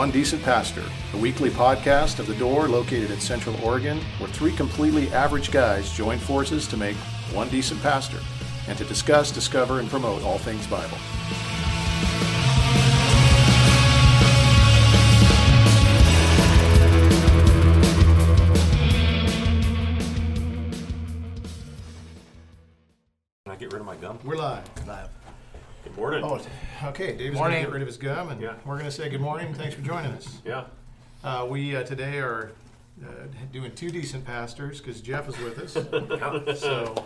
Welcome to One Decent Pastor, a weekly podcast of The Door located in Central Oregon, where three completely average guys join forces to make one decent pastor and to discuss, discover, and promote all things Bible. Can I get rid of my gum? We're live. Good morning. Oh, okay. Dave's going to get rid of his gum, and Yeah. we're going to say good morning. Thanks for joining us. Yeah. Uh, we uh, today are uh, doing two decent pastors because Jeff is with us. so,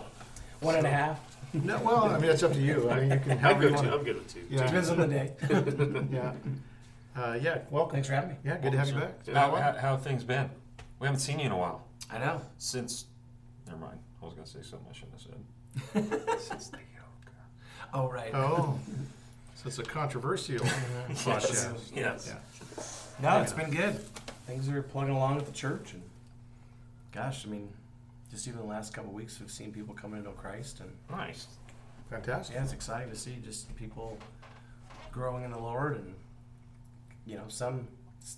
One and a half. no, well, I mean, it's up to you. I mean, you can I'm however you too. I'm good with two. Yeah. Depends on the day. Yeah. Uh, yeah. Welcome. Thanks for having me. Yeah. Good to have you back. Yeah. How, how, how have things been? We haven't seen you in a while. I know. Since, never mind. I was going to say something I shouldn't have said. Since the yoga. Oh, right. Oh, so it's a controversial podcast. Yes. Yeah. No, it's been good. Things are plugging along at the church, and gosh, I mean, just even the last couple of weeks, we've seen people coming to know Christ, and Nice. Fantastic. yeah, it's exciting to see just people growing in the Lord, and you know, some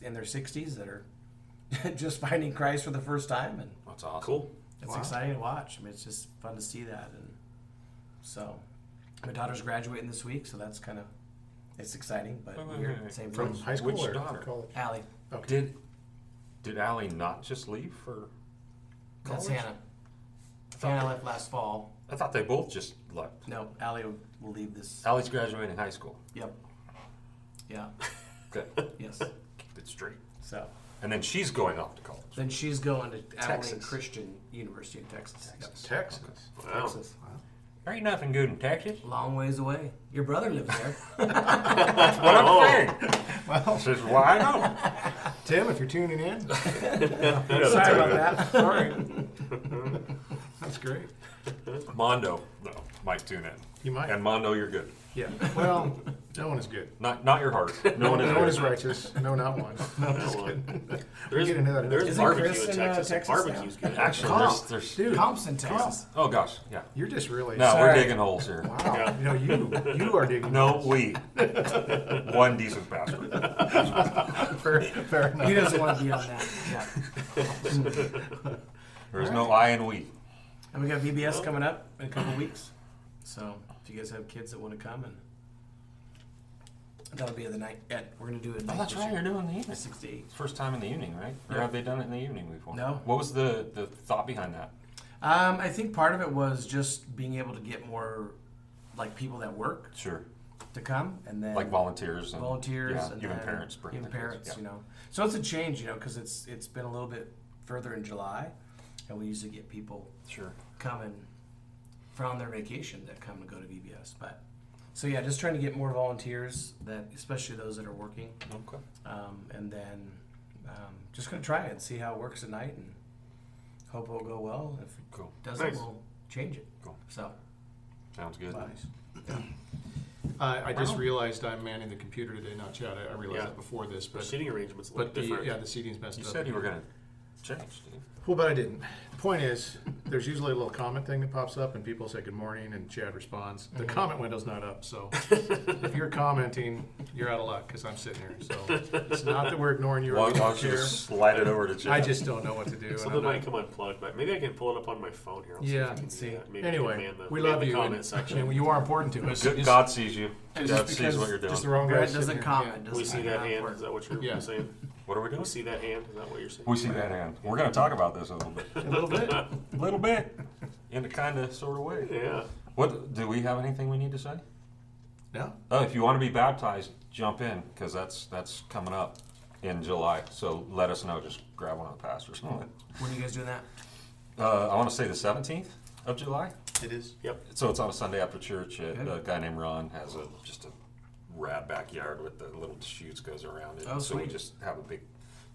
in their 60s that are just finding Christ for the first time, and That's awesome. Cool. it's Wow. exciting to watch. I mean, it's just fun to see that, and so my daughter's graduating this week, so that's kind of it's exciting, but Wait, wait, we're wait, wait. same From thing. high school Which or daughter? college? Allie, Okay. Did did Allie not just leave for that's college? Hannah. Hannah left last fall. I thought they both just left. No, Allie will, will leave this. Allie's graduating high school. Yep. Yeah. Good. Yes. Keep it straight. So And then she's going off to college. then she's going to Abilene Texas. Christian University in Texas. Yep. Texas. Wow. Texas. There ain't nothing good in Texas. Long ways away. Your brother lives there. That's what I'm oh. saying. Well, This is why I know. Tim, if you're tuning in, Sorry about that. Sorry. that's great. Mondo, no, might tune in. You might. And Mondo, you're good. Yeah. Well, no one is good. Not not your heart. No one is. No one is righteous. No, not one. No, Not one. kidding. There's, get into that there's. Isn't barbecue Chris in in, uh, Texas. Texas Barbecue's now? good. Actually, Comp. there's, there's Dude, Compton, Texas. Oh gosh, yeah. you're just really. No, Sorry. we're digging holes here. Wow. Yeah. You know, you you are digging. No, holes. we. One decent pastor. Fair, fair enough. He doesn't want to be on that. Yeah. There's no I in we. And we got VBS coming up in a couple weeks. So if you guys have kids that want to come, and that'll be the night. At, we're gonna do it. Oh, that's right. You're doing the evening. Six to. First time in the evening, right? Or Yeah. have they done it in the evening before? No. What was the, the thought behind that? Um, I think part of it was just being able to get more, like people that work Sure. to come, and then Like volunteers and volunteers, yeah, and even then parents bring even their kids, parents, yeah. you know. So it's a change, you know, because it's it's been a little bit further in July, and we usually get people Sure. coming from their vacation that come to go to VBS. But so yeah, just trying to get more volunteers that, especially those that are working, Okay. um, and then um, just gonna try it and see how it works at night, and hope it'll go well. If it Cool. doesn't, Nice. we'll change it. Cool. So Sounds good. Nice. Uh, I just realized I'm manning the computer today, not Chad. I, I realized Yeah. that before this, The but seating arrangements but the different. yeah the seating's messed You up. said you were going to change, Steve. Well, but I didn't. The point is, there's usually a little comment thing that pops up, and people say good morning, and Chad responds. The mm-hmm. comment window's not up, so if you're commenting, you're out of luck because I'm sitting here. So it's not that we're ignoring you or Why leaving why don't you chair. just slide it over to Chad? I just don't know what to do. and Something I'm not- might come unplugged, but maybe I can pull it up on my phone here. I'll see Yeah. if I can do see. that. Maybe I can Anyway, man the, we man love the you. comment and- section. and you are important to us. Good, Just- God sees you. And God just sees because- what you're doing. Just the wrong guy. Brad sitting doesn't here. comment. we doesn't see that hand. important. Is that what you're Yeah. saying? What are we doing? We see that hand. Is that what you're saying? We see that hand. We're going to talk about this a little bit. A little bit. A little bit. In a kind of sort of way. Yeah. What do we have anything we need to say? No. Oh, if you want to be baptized, jump in because that's that's coming up in July. So let us know. Just grab one of the pastors. When are you guys doing that? Uh, I want to say the 17th of July. It is. Yep. So it's on a Sunday after church. Uh, at, Good. a guy named Ron has a just a rad backyard with the little chutes goes around it. Oh, so we sweet. just have a big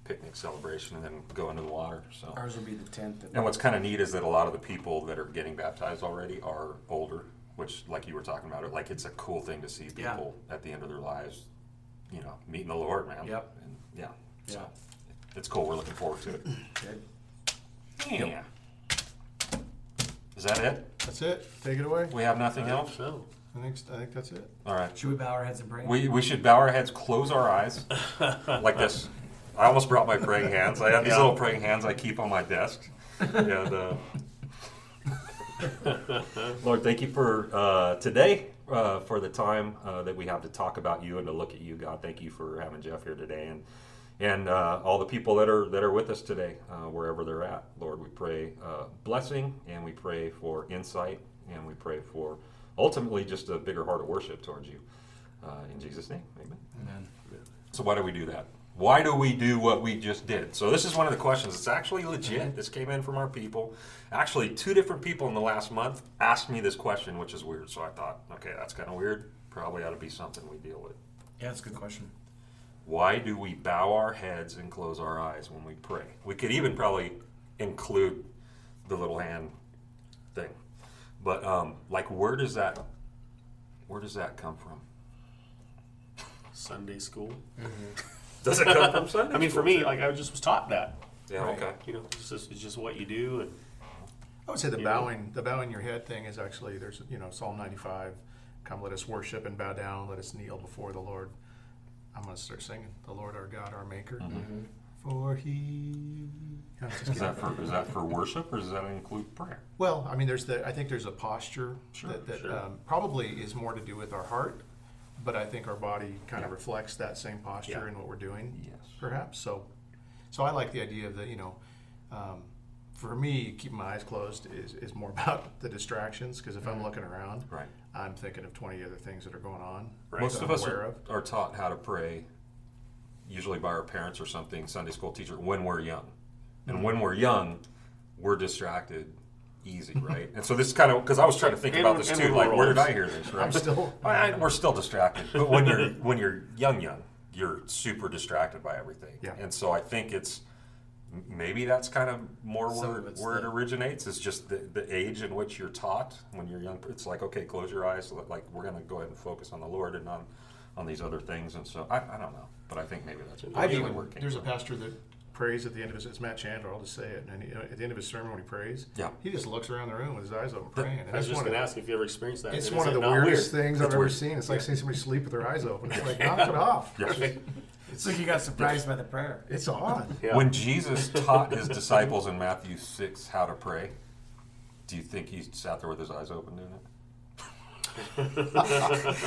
picnic celebration and then go into the water. So. Ours will be the tenth. And what's kind of neat is that a lot of the people that are getting baptized already are older, which, like you were talking about, it like it's a cool thing to see Yeah. people at the end of their lives, you know, meeting the Lord, man. Yep. And yeah. Yeah. So it's cool. We're looking forward to it. Good. Yeah. Is that it? That's it. Take it away. We have nothing I think else. so. I think I think that's it. All right. Should we bow our heads and pray? We, we should bow our heads, close our eyes, like this. I almost brought my praying hands. I have these Yeah. little praying hands I keep on my desk. And, uh, Lord, thank you for uh, today, uh, for the time uh, that we have to talk about you and to look at you, God. Thank you for having Jeff here today, and and uh, all the people that are that are with us today, uh, wherever they're at. Lord, we pray uh, blessing, and we pray for insight, and we pray for ultimately just a bigger heart of worship towards you. Uh, in Jesus' name, Amen. Amen. So why do we do that? Why do we do what we just did? So this is one of the questions. It's actually legit. This came in from our people. Actually, two different people in the last month asked me this question, which is weird. So I thought, okay, that's kind of weird. Probably ought to be something we deal with. Yeah, that's a good question. Why do we bow our heads and close our eyes when we pray? We could even probably include the little hand thing. But um, like, where does that where does that come from? Sunday school. Does it come from Sunday? I mean, for school? me, like I just was taught that. yeah, Right. okay. You know, it's just, it's just what you do, and I would say the Yeah. bowing, the bowing your head thing is actually there's you know Psalm 95, come let us worship and bow down, let us kneel before the Lord. I'm gonna start singing, the Lord our God, our Maker, for He. I'm just Is kidding. that for is that for worship or does that include prayer? Well, I mean, there's the. I think there's a posture Sure, that, that sure. um, probably is more to do with our heart, but I think our body kind of Yeah. reflects that same posture Yeah. in what we're doing. Yes. perhaps. So, so I like the idea of the you know, um, for me, keeping my eyes closed is, is more about the distractions because if I'm looking around, Right. I'm thinking of 20 other things that are going on. Right. Most of I'm us are, of. are taught how to pray, usually by our parents or something, Sunday school teacher, when we're young. And Mm-hmm. when we're young, we're distracted easy, right? and so this is kind of because I was trying to think And about this too. Like, where did. I hear this? Right? I'm still. I, we're still distracted, but when you're when you're young, young, you're super distracted by everything. Yeah. And so I think it's maybe that's kind of more Some where, of it's where it originates. is just the, the age in which you're taught when you're young. It's like okay, close your eyes. Like we're going to go ahead and focus on the Lord and on on these other things. And so I, I don't know, but I think maybe that's I've partially even, where there's a pastor that prays at the end of his. It's Matt Chandler. I'll just say it. And he, at the end of his sermon, when he prays, Yeah. he just looks around the room with his eyes open, praying. And I was just one going to ask if you ever experienced that. it's and one of it the weirdest weird? things I've It's ever seen. It's like seeing somebody sleep with their eyes open. It's like knock it off. Yes. It's like you got surprised by the prayer. It's odd. Yeah. When Jesus taught his disciples in Matthew 6 how to pray, do you think he sat there with his eyes open doing it? this Well,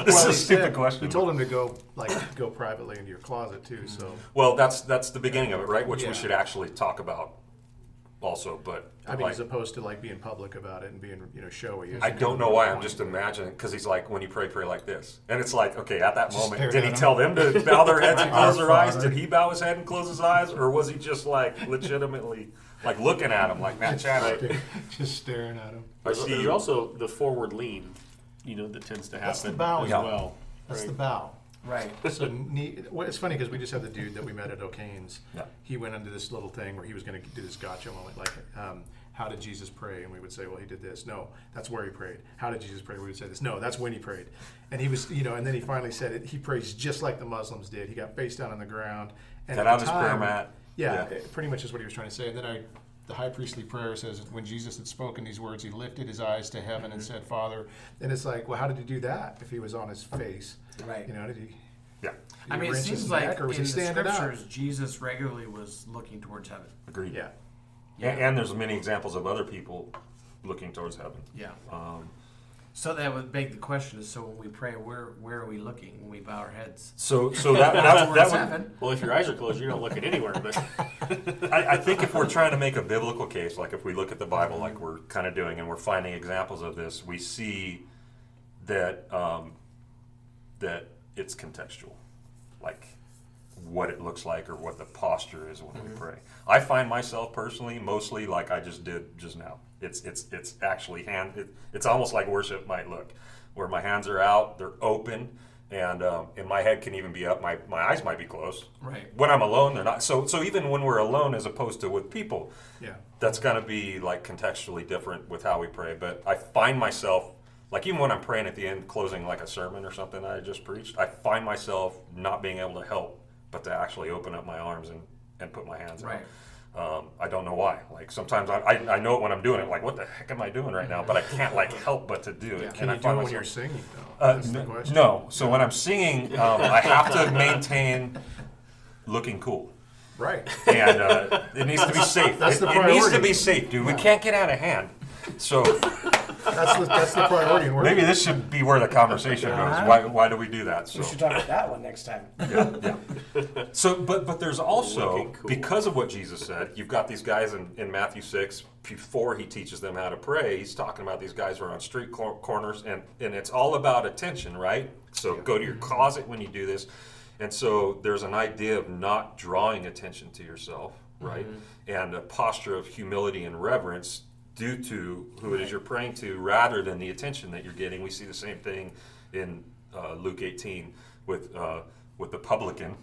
is a stupid said- question. He told him to go like go privately into your closet too. So Well, that's that's the beginning of it, right? Which Yeah. we should actually talk about also. But I mean, like, as opposed to like being public about it and being you know showy. I don't know why. I'm just imagining because he's like when you pray, pray like this, and it's like okay, at that Just moment, did he him. tell them to bow their heads and close their eyes? Did he bow his head and close his eyes, or was he just like legitimately like looking at him like Matt Chandler? just staring at him. I There's, see there's you. also the forward lean, you know, that tends to happen That's the bow. as Yeah. well. That's right? the bow. Right. So neat. Well, it's funny because we just had the dude that we met at O'Kane's. Yeah. He went into this little thing where he was going to do this gotcha moment, like, um, how did Jesus pray? And we would say, well, he did this. No, that's where he prayed. How did Jesus pray? We would say this. No, that's when he prayed. And he was, you know, and then he finally said it. He prays just like the Muslims did. He got face down on the ground. And Got at out the his prayer time- mat. Yeah, Yeah. it pretty much is what he was trying to say. And then I, the high priestly prayer says, when Jesus had spoken these words, he lifted his eyes to heaven and said, Father. And it's like, well, how did he do that if he was on his face? Right. You know, did he? Yeah, did I mean, it seems like or was in he the standing up? scriptures, Jesus regularly was looking towards heaven. agreed. Yeah. And, and there's many examples of other people looking towards heaven. Yeah. Um, So that would beg the question: is so when we pray, where where are we looking when we bow our heads? so so that that, Towards that would, heaven. Well, if your eyes are closed, you're not looking anywhere. But I, I think if we're trying to make a biblical case, like if we look at the Bible, like we're kind of doing, and we're finding examples of this, we see that um, that it's contextual, like what it looks like or what the posture is when we pray. I find myself personally mostly like I just did just now. It's it's it's actually hand. It, it's almost like worship might look, where my hands are out, they're open, and um, and my head can even be up. My my eyes might be closed. Right. When I'm alone, they're not. So so even when we're alone, as opposed to with people, Yeah. that's going to be like contextually different with how we pray. But I find myself, like even when I'm praying at the end, closing like a sermon or something that I just preached, I find myself not being able to help but to actually open up my arms and, and put my hands Right. out. Um, I don't know why. Like sometimes I, I, I know it when I'm doing it. Like what the heck am I doing right now? But I can't like help but to do it. Can And I do find it when you're singing though? uh, That's the n- question. no. So when I'm singing, um, I have to maintain looking cool. Right. and uh, it needs to be safe. That's it, the it needs to be safe, dude. We can't get out of hand. So That's the, that's the priority. we're- maybe this should be where the conversation goes. Why, why do we do that? So We should talk about that one next time. yeah, yeah. So, but but there's also Looking cool. because of what Jesus said, you've got these guys in, in Matthew six. Before he teaches them how to pray, he's talking about these guys who are on street cor- corners, and and it's all about attention, right? So go to your closet when you do this, and so there's an idea of not drawing attention to yourself, right? Mm-hmm. And a posture of humility and reverence due to who it is you're praying to, rather than the attention that you're getting. We see the same thing in uh, Luke 18 with uh, with the publican.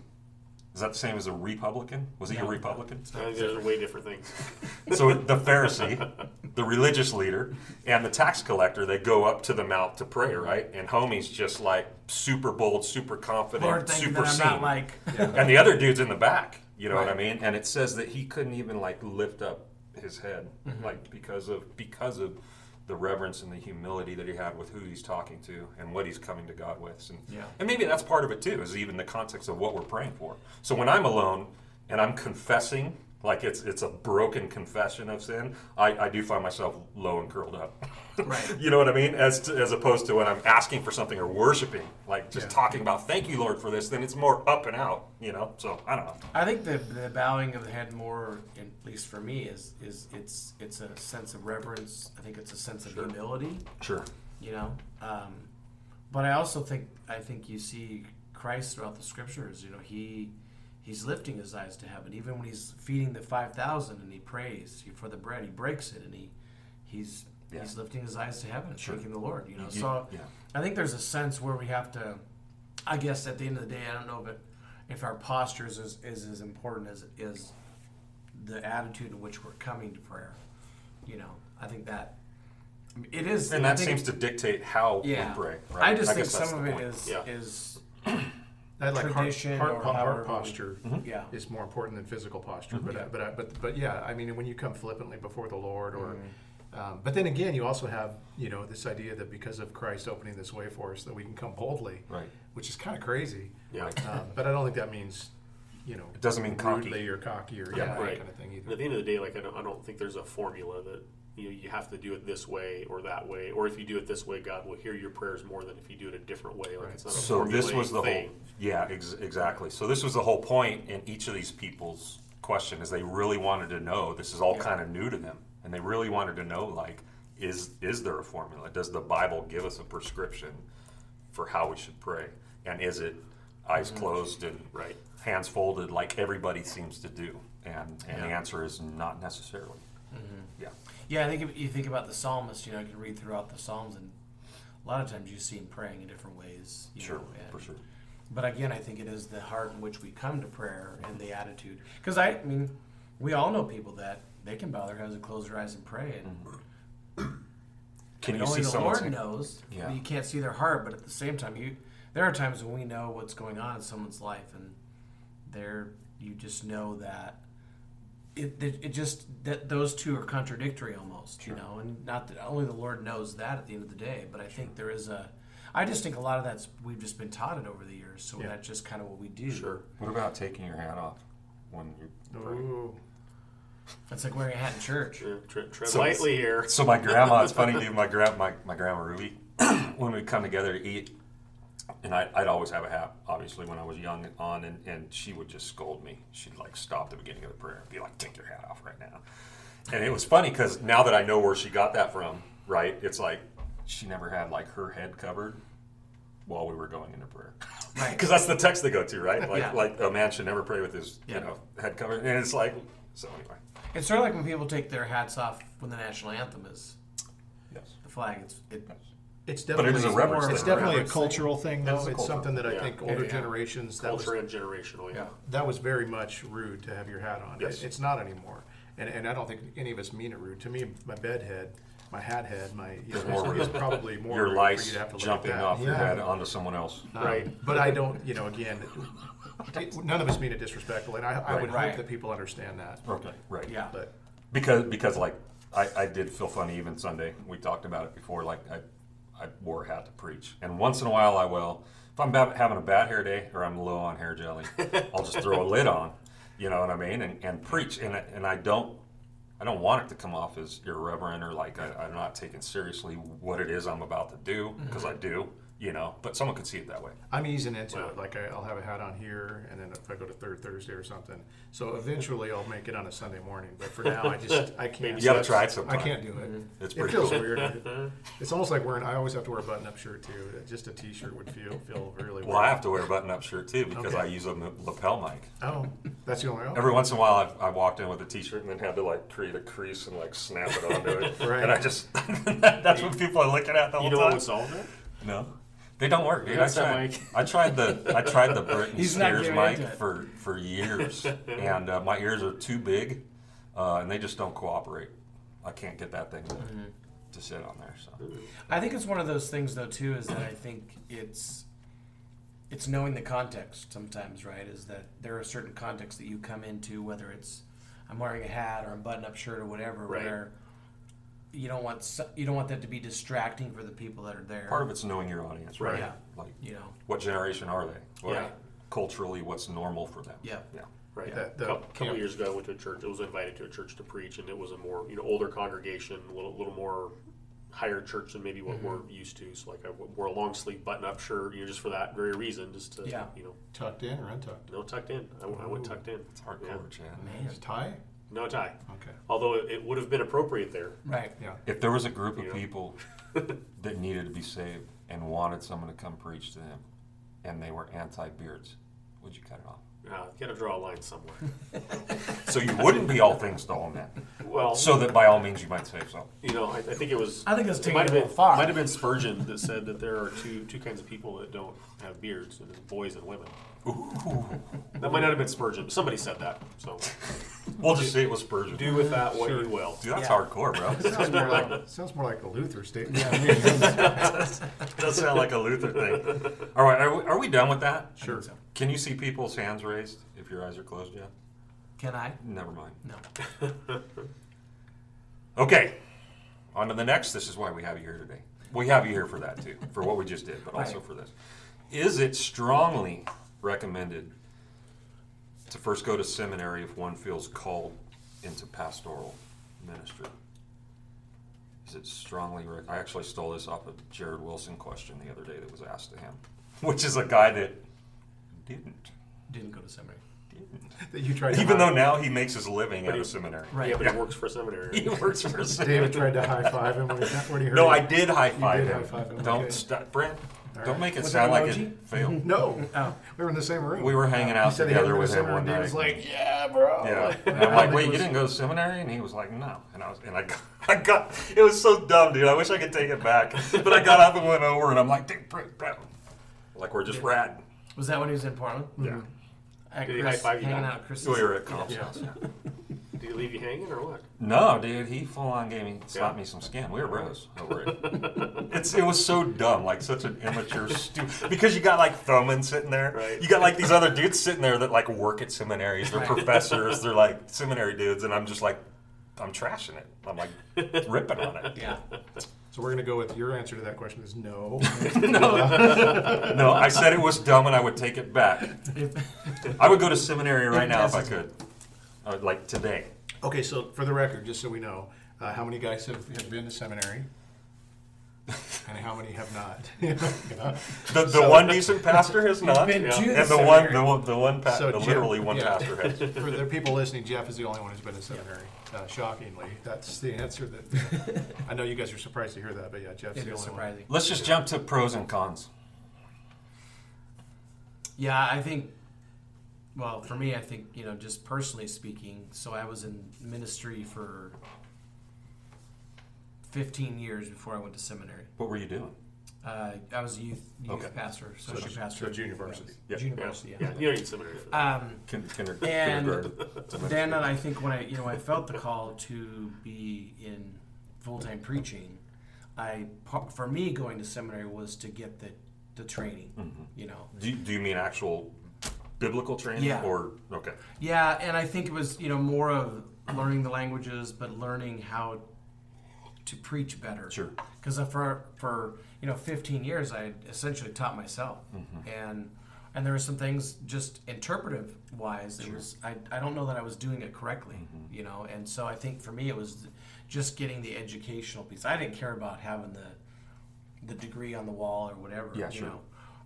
Is that the same as a Republican? Was he a Republican? No, those are way different things. So the Pharisee, the religious leader, and the tax collector, they go up to the mount to pray, right? And homie's just like super bold, super confident, Lord, super seen. like. and the other dude's in the back. You know what I mean? And it says that he couldn't even like lift up his head, Mm-hmm. like because of because of the reverence and the humility that he had with who he's talking to and what he's coming to God with. And, Yeah. and maybe that's part of it too, is even the context of what we're praying for. So when I'm alone and I'm confessing, like it's it's a broken confession of sin, I, I do find myself low and curled up. Right. you know what I mean? As to, as opposed to when I'm asking for something or worshiping, like just Yeah. talking about thank you Lord for this, then it's more up and out. You know? So I don't know. I think the, the bowing of the head more, at least for me, is is it's it's a sense of reverence. I think it's a sense of humility. Sure. You know, um, but I also think I think you see Christ throughout the scriptures. You know, he he's lifting his eyes to heaven, even when he's feeding the five thousand and he prays for the bread. He breaks it and he he's Yeah. he's lifting his eyes to heaven and Sure. thanking the Lord. You know, You- so yeah. I think there's a sense where we have to. I guess at the end of the day, I don't know if it, if our posture is, is as important as is the attitude in which we're coming to prayer. You know, I think that it is, And I that seems to dictate how yeah. we pray. Right? I just think guess some of it point. is is That like heart, tradition heart, or po- however heart we- posture yeah. is more important than physical posture. Mm-hmm. But, I- but, I- but, but yeah, I mean, when you come flippantly before the Lord, or, Mm-hmm. um, but then again, you also have, you know, this idea that because of Christ opening this way for us, that we can come boldly, Right. which is kind of crazy. Yeah. Um, but I don't think that means, you know, It doesn't mean cocky. rudely or cocky or Yeah. yeah, that Right. kind of thing And either. at the end of the day, like I don't, I don't think there's a formula that you know you have to do it this way or that way, or if you do it this way, God will hear your prayers more than if you do it a different way. Like it's not a So this was the thing. whole, yeah, ex- exactly. So this was the whole point in each of these people's question is they really wanted to know. This is all Yeah. kind of new to them, and they really wanted to know like, is is there a formula? Does the Bible give us a prescription for how we should pray? And is it eyes mm-hmm. closed and Right. hands folded like everybody seems to do? And and the answer is not necessarily. Yeah. I think if you think about the psalmist, you know, you can read throughout the Psalms, and a lot of times you see him praying in different ways. You Sure, know, and- for sure. But again, I think it is the heart in which we come to prayer and the attitude. Because I, I mean, we all know people that they can bow their heads and close their eyes and pray, and mm-hmm. Can I mean, you only see the Lord knows. Yeah. You can't see their heart, but at the same time, you there are times when we know what's going on in someone's life, and there you just know that it it, it just that those two are contradictory almost, you know, and not that only the Lord knows that at the end of the day, but I think there is a. I just think a lot of that's we've just been taught it over the years, so Yeah. that's just kind of what we do. Sure. What about taking your hat off when you're praying? Ooh. It's like wearing a hat in church. Yeah, tread, tread So- lightly here. So my grandma, it's funny, dude. My grand, my, my grandma Ruby, when we'd come together to eat, and I, I'd always have a hat, obviously, when I was young on, and, and she would just scold me. She'd like stop the beginning of the prayer and be like, "Take your hat off right now." And it was funny because now that I know where she got that from, right? It's like she never had like her head covered while we were going into prayer. Right. Because that's the text they go to, right? Like, Yeah. like a man should never pray with his, Yeah. you know, head covered. And it's like, so anyway, It's sort of like when people take their hats off when the national anthem is yes. the flag. It's it, It's But it definitely is a reverence It's thing, definitely a right? cultural thing, though. It is a It's cultural something that I Yeah. think older Yeah. generations that was Culture and generational. Yeah. that was very much rude to have your hat on. Yes. It- It's not anymore. And, and I don't think any of us mean it rude. To me, my bed head, my hat head, my you Is know, more is probably more your rude for lice you to have to look jumping at that. off your Yeah. head onto someone else. Um, Right. But I don't, you know, again, it- none of us mean it disrespectfully, and I, I would Right. hope that people understand that. Okay, right. Yeah. But Because because like I, I did feel funny even Sunday. We talked about it before. Like I I wore a hat to preach, and once in a while I will. If I'm having a bad hair day or I'm low on hair jelly, I'll just throw a lid on. You know what I mean? And, and preach. And I- and I don't I don't want it to come off as irreverent or like I, I'm not taking seriously what it is I'm about to do because I do. You know, but someone could see it that way. I'm easing into Wow. it. Like I, I'll have a hat on here, and then if I go to third Thursday or something, so eventually I'll make it on a Sunday morning. But for now, I just I can't. You gotta try it sometime. I can't do it. It's It pretty feels cool. weird. It's almost like wearing. I always have to wear a button-up shirt too. Just a T-shirt would feel feel really. Well, I have to wear a button-up shirt too because Okay. I use a lapel mic. Oh, that's the only. Oh. Every once in a while, I've, I walked in with a T-shirt and then had to like create a crease and like snap it onto it. Right. And I just that's what people are looking at the whole time. You know what would solve that? No, they don't work, dude. I tried. I tried the I tried the Britney He's Spears mic for for years, and uh, my ears are too big, uh, and they just don't cooperate. I can't get that thing to, Mm-hmm. to sit on there. So I think it's one of those things though too is that I think it's it's knowing the context sometimes, right? Is that there are certain contexts that you come into, whether it's I'm wearing a hat or a button-up shirt or whatever, Right. where you don't want so- you don't want that to be distracting for the people that are there. part of it's knowing your audience, right? Yeah. Like you know, what generation are they? What, Yeah. Culturally, what's normal for them? yeah, Yeah. Right. That- a the couple, couple camp- years ago, I went to a church. I was invited to a church to preach, and it was a more you know older congregation, a little little more higher church than maybe what Mm-hmm. we're used to. So like I wore a long sleeve button up shirt, you know, just for that very reason, just to Yeah. you know, tucked in or untucked? no tucked in. I, I went tucked in. It's hardcore, Yeah. Chad. man, Is tie? No tie. Okay. Although it, it would have been appropriate there. right. Yeah. If there was a group of Yeah. people that needed to be saved and wanted someone to come preach to them, and they were anti-beards, would you cut it off? Uh, got to draw a line somewhere. So you wouldn't be all things to all men. Well, So that by all means you might save some. you know, I, I think it was. I think it's it taking might it have a been little far. Might have been Spurgeon that said that there are two two kinds of people that don't have beards, and it's boys and women. That might not have been Spurgeon. but Somebody said that. So We'll just say it was Spurgeon. do with that what Sure. you will. Dude, that's Yeah. hardcore, bro. Sounds more like sounds more like a Luther statement. It does sound like a Luther thing. All right, are we, are we done with that? Sure. So, Can you see people's hands raised if your eyes are closed yet? can I? Never mind. No. Okay, on to the next. This is why we have you here today. We have you here for that too, for what we just did, but also Right. for this. Is it strongly recommended to first go to seminary if one feels called into pastoral ministry? Is it strongly? Rec- I actually stole this off a Jared Wilson question the other day that was asked to him, which is a guy that didn't. Didn't go to seminary. That you tried. Even though high, now he makes his living But at he- a seminary. Right. Yeah, but Yeah. he works for a seminary. He works for a seminary. David tried to high five him when he, when he heard. No, it. I did high five him. high-five him, Don't okay. stop, Brent. All Don't right. make it Was sound it like emoji? it failed. No, Oh, we were in the same room. We were hanging out he said he together been with to him one and Dave night. was like, "Yeah, bro." Yeah, Like, and I I'm like, wait, you didn't go to seminary? And he was like, no. And I was, and I, got, I got, it was so dumb, dude. I wish I could take it back, but I got up and went over, and I'm like, dude, Brent, Brent. like we're just ratting. was that when he was in Portland? Yeah, mm-hmm. At Did he Chris, high-five you hanging back? out at Chris's. we were at Comp's Yeah. house. Yeah. Did he leave you hanging or what? No, dude, he full on gave me slapped Yeah. me some skin. We were bros over it. it's it was so dumb, like such an immature, stupid. Because you got like Thoman sitting there. Right. You got like these other dudes sitting there that like work at seminaries. They're Right. professors. They're like seminary dudes, and I'm just like, I'm trashing it. I'm like ripping on it. Yeah. So we're gonna go with your answer to that question is no. No, I said it was dumb, and I would take it back. I would go to seminary right now if I could, uh, like today. Okay, so for the record, just so we know, uh, how many guys have, have been to seminary, and how many have not? You know? The, the So- one decent pastor has not, been and to the the one the one the one pa- So the Jim- literally one yeah. pastor has. For the people listening, Jeff is the only one who's been to seminary. Uh, shockingly, that's the answer. That I know you guys are surprised to hear that, but yeah, Jeff's It the is only surprising. Let's just jump to pros and cons. Yeah, I think. Well, for me, I think you know, just personally speaking. So I was in ministry for fifteen years before I went to seminary. What were you doing? Uh, I was a youth youth Okay. pastor, So associate just- pastor. so junior varsity. Yeah. Junior varsity, yeah. yeah. You don't need seminary for that. Um, kinder- and kindergarten. then I think when I you know I felt the call to be in full time preaching, I for me going to seminary was to get the the training. Mhm. You know, Do you, do you mean actual biblical training Yeah. or okay? Yeah, and I think it was you know more of learning the languages, but learning how to preach better. Sure. Because for for you know 15 years, I essentially taught myself, mm-hmm. and and there were some things just interpretive wise. It was I, I don't know that I was doing it correctly, mm-hmm. you know, and so I think for me it was just getting the educational piece. I didn't care about having the the degree on the wall or whatever. Yeah, you sure. know.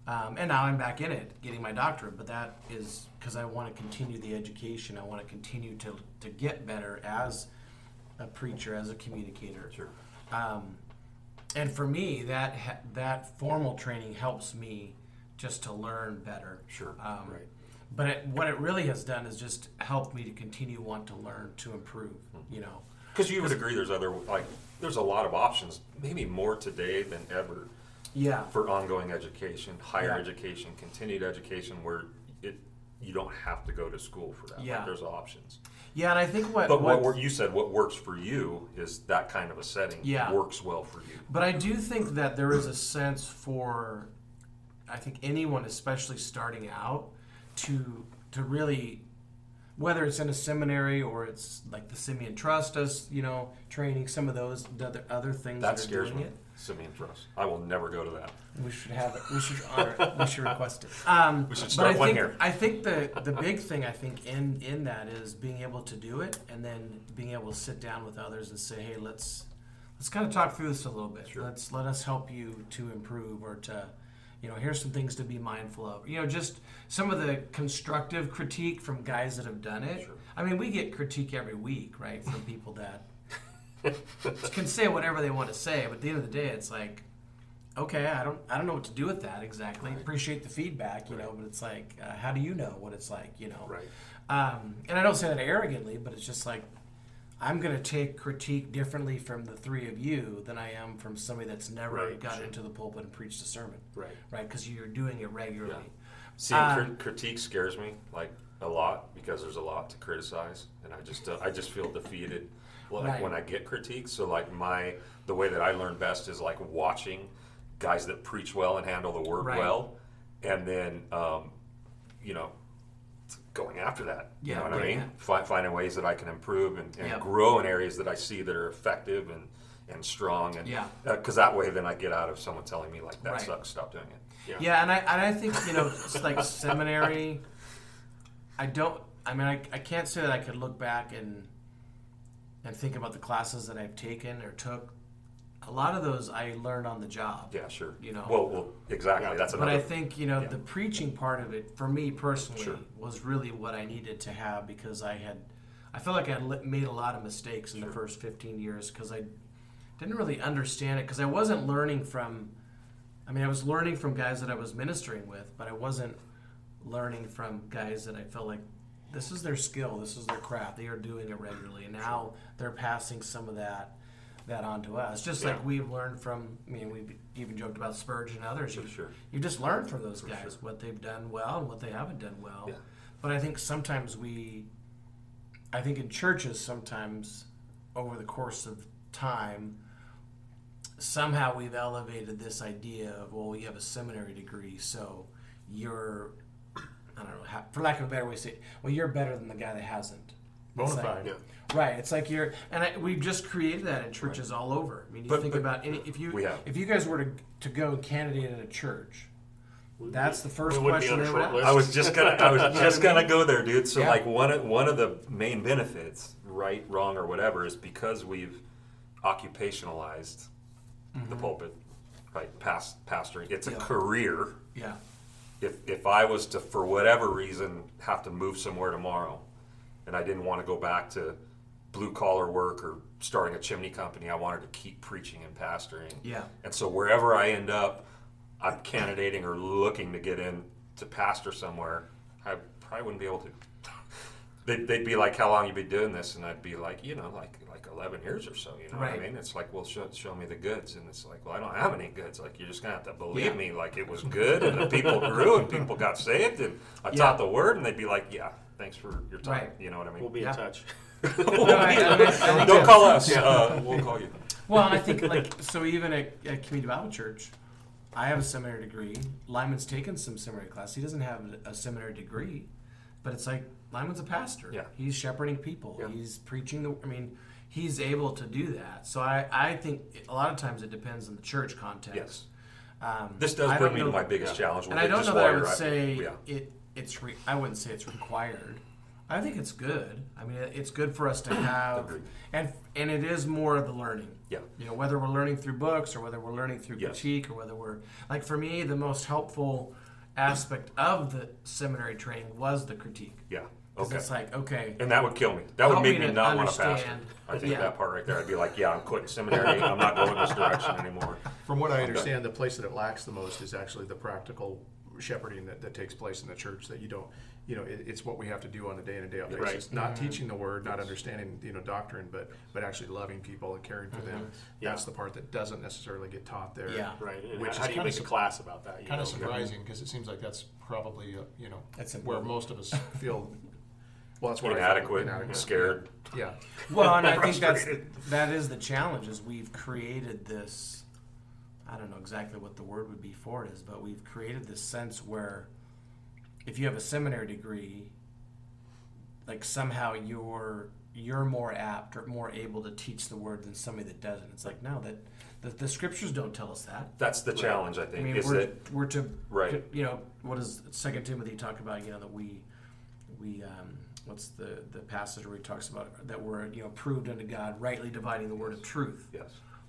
Um, and now I'm back in it, getting my doctorate. But that is because I want to continue the education. I want to continue to to get better as a preacher, as a communicator. Sure. Um, and for me, that ha- that formal training helps me just to learn better. Sure. Um, Right. But it, what it really has done is just helped me to continue want to learn to improve. Mm-hmm. You know. Because you would agree, there's other like there's a lot of options, maybe more today than ever Yeah. for ongoing education, higher Yeah. education, continued education, where it you don't have to go to school for that. Like, Yeah. there's options. Yeah, and I think what But what you said, what works for you is that kind of a setting. Yeah. works well for you. But I do think that there is a sense for, I think anyone, especially starting out, to to really, whether it's in a seminary or it's like the Simeon Trust does, you know, training some of those other other things That that, are scares doing me. it. Simeon Trust. I will never go to that. We should have it. We should honor it. We should request it. Um, We should but start I one think, here. I think the the big thing I think in in that is being able to do it and then being able to sit down with others and say, hey, let's let's kind of talk through this a little bit. Sure. Let's let us help you to improve or to you know here's some things to be mindful of. You know, just some of the constructive critique from guys that have done it. Sure. I mean, we get critique every week, right, from people that can say whatever they want to say, but at the end of the day, it's like, okay, I don't, I don't know what to do with that exactly. Appreciate the feedback, you know, but it's like, uh, how do you know what it's like, you know? Right. Um, and I don't say that arrogantly, but it's just like, I'm going to take critique differently from the three of you than I am from somebody that's never Right, got sure. into the pulpit and preached a sermon, Right. right? Because you're doing it regularly. Seeing Um, crit- critique scares me like a lot because there's a lot to criticize, and I just uh, I just feel defeated like Right. when I get critiques. So like my the way that I learn best is like watching guys that preach well and handle the word Right. well, and then um, you know going after that. You Yeah, know what I mean? yeah. Fi- finding ways that I can improve and, and Yep. grow in areas that I see that are effective and and strong, and Yeah. Uh, because that way then I get out of someone telling me like that Right. sucks, stop doing it. Yeah. Yeah, and I and I think you know it's like seminary. I don't. I mean, I, I can't say that I could look back and and think about the classes that I've taken or took. A lot of those I learned on the job. Yeah, sure. You know. Well, well, exactly. Yeah. That's But. I think you know yeah. the preaching part of it for me personally Sure. was really what I needed to have because I had, I felt like I had made a lot of mistakes in the first fifteen years because I didn't really understand it because I wasn't learning from, I mean I was learning from guys that I was ministering with, but I wasn't learning from guys that I felt like this is their skill, this is their craft, they are doing it regularly, and now they're passing some of that. That onto us, just Yeah. like we've learned from. I mean, we've even joked about Spurgeon and others. For You- sure. you just learn from those For guys sure. what they've done well and what they haven't done well. Yeah. But I think sometimes we, I think in churches, sometimes over the course of time, somehow we've elevated this idea of, well, you have a seminary degree, so you're, I don't know, for lack of a better way to say it, well, you're better than the guy that hasn't. Bona It's like- Yeah. Right. It's like you're, and I, we've just created that in churches all over. I mean, you But- think but- about any, if you We have. if you guys were to to go and candidate in a church, that's the first We would be question on a they would short ask. list. I was just gonna, I was just gonna go there, dude. So Yeah. like one of one of the main benefits, right, wrong, or whatever, is because we've occupationalized the pulpit, right, past pastoring. It's a Mm-hmm. Career. Yeah. If if I was to, for whatever reason, have to move somewhere tomorrow, and I didn't want to go back to blue collar work or starting a chimney company, I wanted to keep preaching and pastoring. Yeah. And so wherever I end up, I'm candidating or looking to get in to pastor somewhere. I probably wouldn't be able to. They'd, they'd be like, "How long you been doing this?" And I'd be like, "You know, like like 11 years or so." You know what I mean? It's like, "Well, show, show me the goods," and it's like, "Well, I don't have any goods." Like you're just gonna have to believe Yeah. me. Like it was good, and the people grew, and people got saved, and I Yeah. taught the word, and they'd be like, "Yeah, thanks for your time." Right. You know what I mean? We'll be Yeah. in touch. No, I- I- I don't call us. Uh, we'll call you. Well, I think like so even at, at community Bible church, I have a seminary degree. Lyman's taken some seminary class. He doesn't have a seminary degree, but it's like Lyman's a pastor. Yeah. He's shepherding people. Yeah. He's preaching the. I mean, he's able to do that. So I, I think a lot of times it depends on the church context. Yes. Um, This does I bring me to my biggest yeah. challenge. and I don't know that I would at- say yeah. it. It's. Re, I wouldn't say it's required. I think it's good. I mean, it's good for us to have, and and it is more of the learning. Yeah. You know, whether we're learning through books or whether we're learning through Yes. critique or whether we're like for me, the most helpful aspect of the seminary training was the critique. Yeah. 'Cause Okay. It's like okay, And that would kill me. That would make me me not want to pastor. I think Yeah. that part right there, I'd be like, yeah, I'm quitting seminary. I'm not going this direction anymore. From what I understand, the place that it lacks the most is actually the practical shepherding that, that takes place in the church. That you don't, you know, it, it's what we have to do on a day in and day out Right. basis. Not teaching the word, not understanding, you know, doctrine, but but actually loving people and caring for them. Yeah. That's the part that doesn't necessarily get taught there. Yeah. Right. And Which how is do you kinda a class about that? You Kind of surprising because it seems like that's probably uh, you know That's where most of us feel. Well, that's what I Inadequate, felt, inadequate. scared. Yeah. Well, and I think that's that is the challenge is we've created this. I don't know exactly what the word would be for it is, but we've created this sense where if you have a seminary degree, like somehow you're you're more apt or more able to teach the word than somebody that doesn't. It's like no, that the, the scriptures don't tell us that. That's the challenge, I I think, mean, is we're, that we're to Right. You know, what does Second Timothy talk about? You know that we we um, what's the the passage where he talks about that we're you know proved unto God, rightly dividing the word of truth. yes.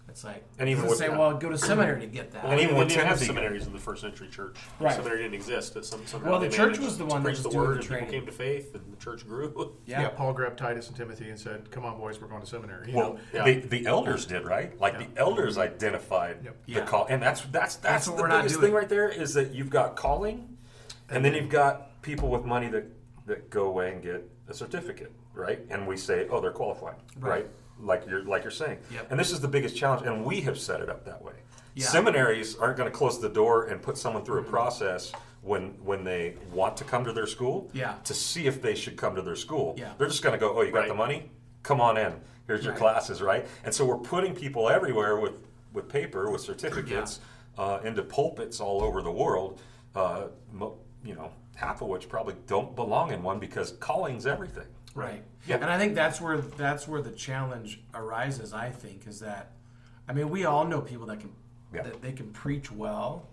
It's like And even doesn't with say, well, go to seminary to get that. And even they with didn't have seminaries in the first century church. Right. Seminary didn't exist. It some, somehow Well, the church was the one that preach was the word, the and people came to faith, and the church grew. yeah. Yeah. Paul grabbed Titus and Timothy and said, "Come on, boys, we're going to seminary." You Well, know? Yeah. the, the elders did, right? Like Yeah. the elders identified Yep. the Yeah. call, and that's that's that's, That's the biggest doing. thing right there is that you've got calling, and then you've got people with money that that go away and get a certificate, right? And we say, oh, they're qualified, Right. right? Like you're like you're saying, Yep. and this is the biggest challenge, and we have set it up that way. Yeah. Seminaries aren't going to close the door and put someone through Mm-hmm. a process when when they want to come to their school Yeah. to see if they should come to their school. Yeah. They're just going to go, oh, you got Right. the money? Come on in. Here's your Right. classes, right? And so we're putting people everywhere with, with paper, with certificates, uh, into pulpits all over the world. Uh, mo- you know, half of which probably don't belong in one because calling's everything. Right. Yeah. And I think that's where that's where the challenge arises. I think is that, I mean, we all know people that can Yeah. that they can preach well,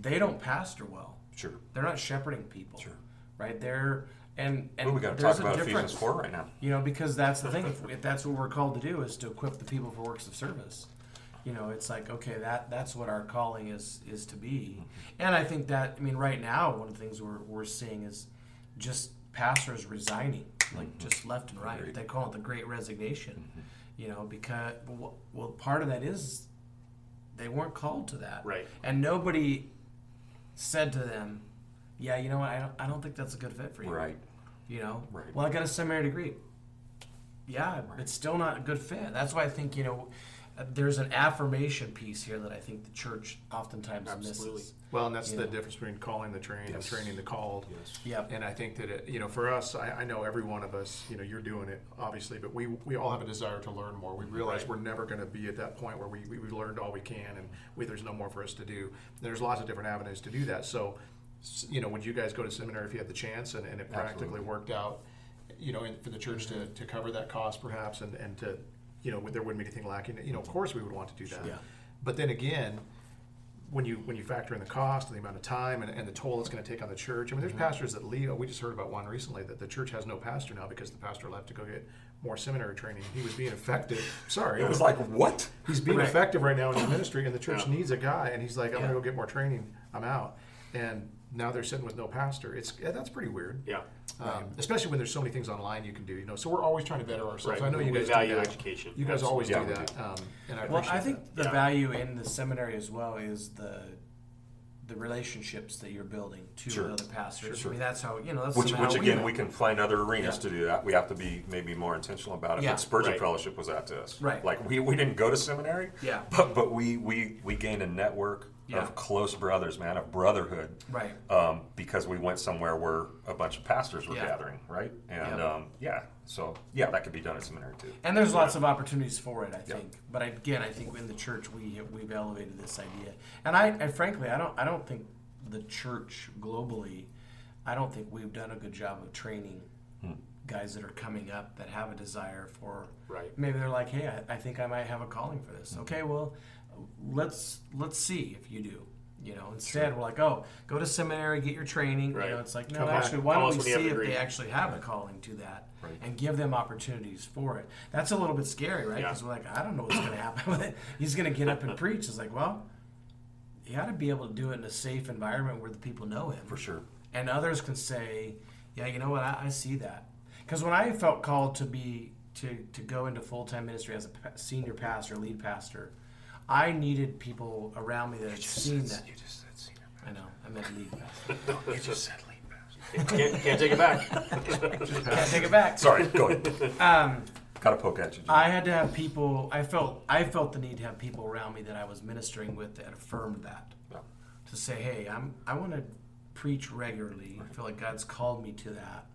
they don't pastor well. Sure. They're not shepherding people. Sure. Right. They're and and Well, we got to talk about. Ephesians 4 right now. You know, because that's the thing. If, if that's what we're called to do, is to equip the people for works of service. You know, it's like okay, that that's what our calling is is to be. And I think that I mean, right now, one of the things we're we're seeing is just pastors resigning, like mm-hmm. just left and right. Agreed. They call it the Great Resignation. Mm-hmm. You know, because well, part of that is they weren't called to that, Right. And nobody said to them, "Yeah, you know what? I don't, I don't think that's a good fit for you." Right. You know, Right. well, I got a seminary degree. Yeah, it's still not a good fit. That's why I think you know there's an affirmation piece here that I think the church oftentimes Absolutely. misses. Well, and that's Yeah. the difference between calling the trained Yes. and training the called. Yes. Yep. And I think that it, you know, for us, I, I know every one of us, you know, you're doing it obviously, but we we all have a desire to learn more. We realize Right. we're never going to be at that point where we, we we learned all we can, and we, there's no more for us to do. There's lots of different avenues to do that. So, you know, would you guys go to seminary if you had the chance, and, and it practically Absolutely. worked out, you know, and for the church to, mm-hmm. to cover that cost perhaps, and and to, you know, there wouldn't be anything lacking. You know, of course we would want to do that. Yeah. But then again, when you when you factor in the cost and the amount of time and, and the toll it's going to take on the church. I mean, there's Mm-hmm. pastors that leave. We just heard about one recently that the church has no pastor now because the pastor left to go get more seminary training. He was being effective. Sorry, It was like, what? he's being Right. effective right now in the ministry, and the church Yeah. needs a guy. And he's like, I'm Yeah. going to go get more training. I'm out. And now they're sitting with no pastor. It's that's pretty weird. Yeah. Um, especially when there's so many things online you can do. You know, so we're always trying to better ourselves. Right. I know you We guys value do that. education. You guys always Absolutely. do Yeah, that, um, and I Well, I think that. the Yeah. value in the seminary as well is the the relationships that you're building to Sure. other pastors. Sure. I mean, that's how you know. That's Which, which again, know. we can find other arenas Yeah. to do that. We have to be maybe more intentional about it. Yeah. But Spurgeon Right. Fellowship was that to us. Right. Like we, we didn't go to seminary. Yeah. But but we we we gained a network Yeah. of close brothers, man, of brotherhood. Right. Um, because we went somewhere where a bunch of pastors were Yeah. gathering, right? And Yeah. um, yeah, so yeah, that could be done at seminary too. And there's lots of opportunities for it, I think. But again, I think in the church we have, we've elevated this idea, and I and frankly, I don't I don't think the church globally, I don't think we've done a good job of training guys that are coming up that have a desire for. Right. Maybe they're like, hey, I, I think I might have a calling for this. Okay, well, let's let's see if you do. You know, instead we're like, oh, go to seminary, get your training. Right. You know, it's like, no, Come actually, why don't we when you have see if they actually have a calling to that Right. and give them opportunities for it. That's a little bit scary, right? Yeah. Because we're like, I don't know what's going to happen with it. He's going to get up and preach. It's like, well, you got to be able to do it in a safe environment where the people know him. For sure. And others can say, yeah, you know what, I, I see that. Because when I felt called to be to to go into full time ministry as a senior pastor, lead pastor, I needed people around me that had seen that. You just said senior. I know, I meant lead pastor. No, you just said lead pastor. Can't, can't take it back. Can't take it back. Sorry, go ahead. Um, Got to poke at you. Jim. I had to have people. I felt I felt the need to have people around me that I was ministering with that affirmed that. Yeah. To say, hey, I'm I want to preach regularly. I feel like God's called me to that.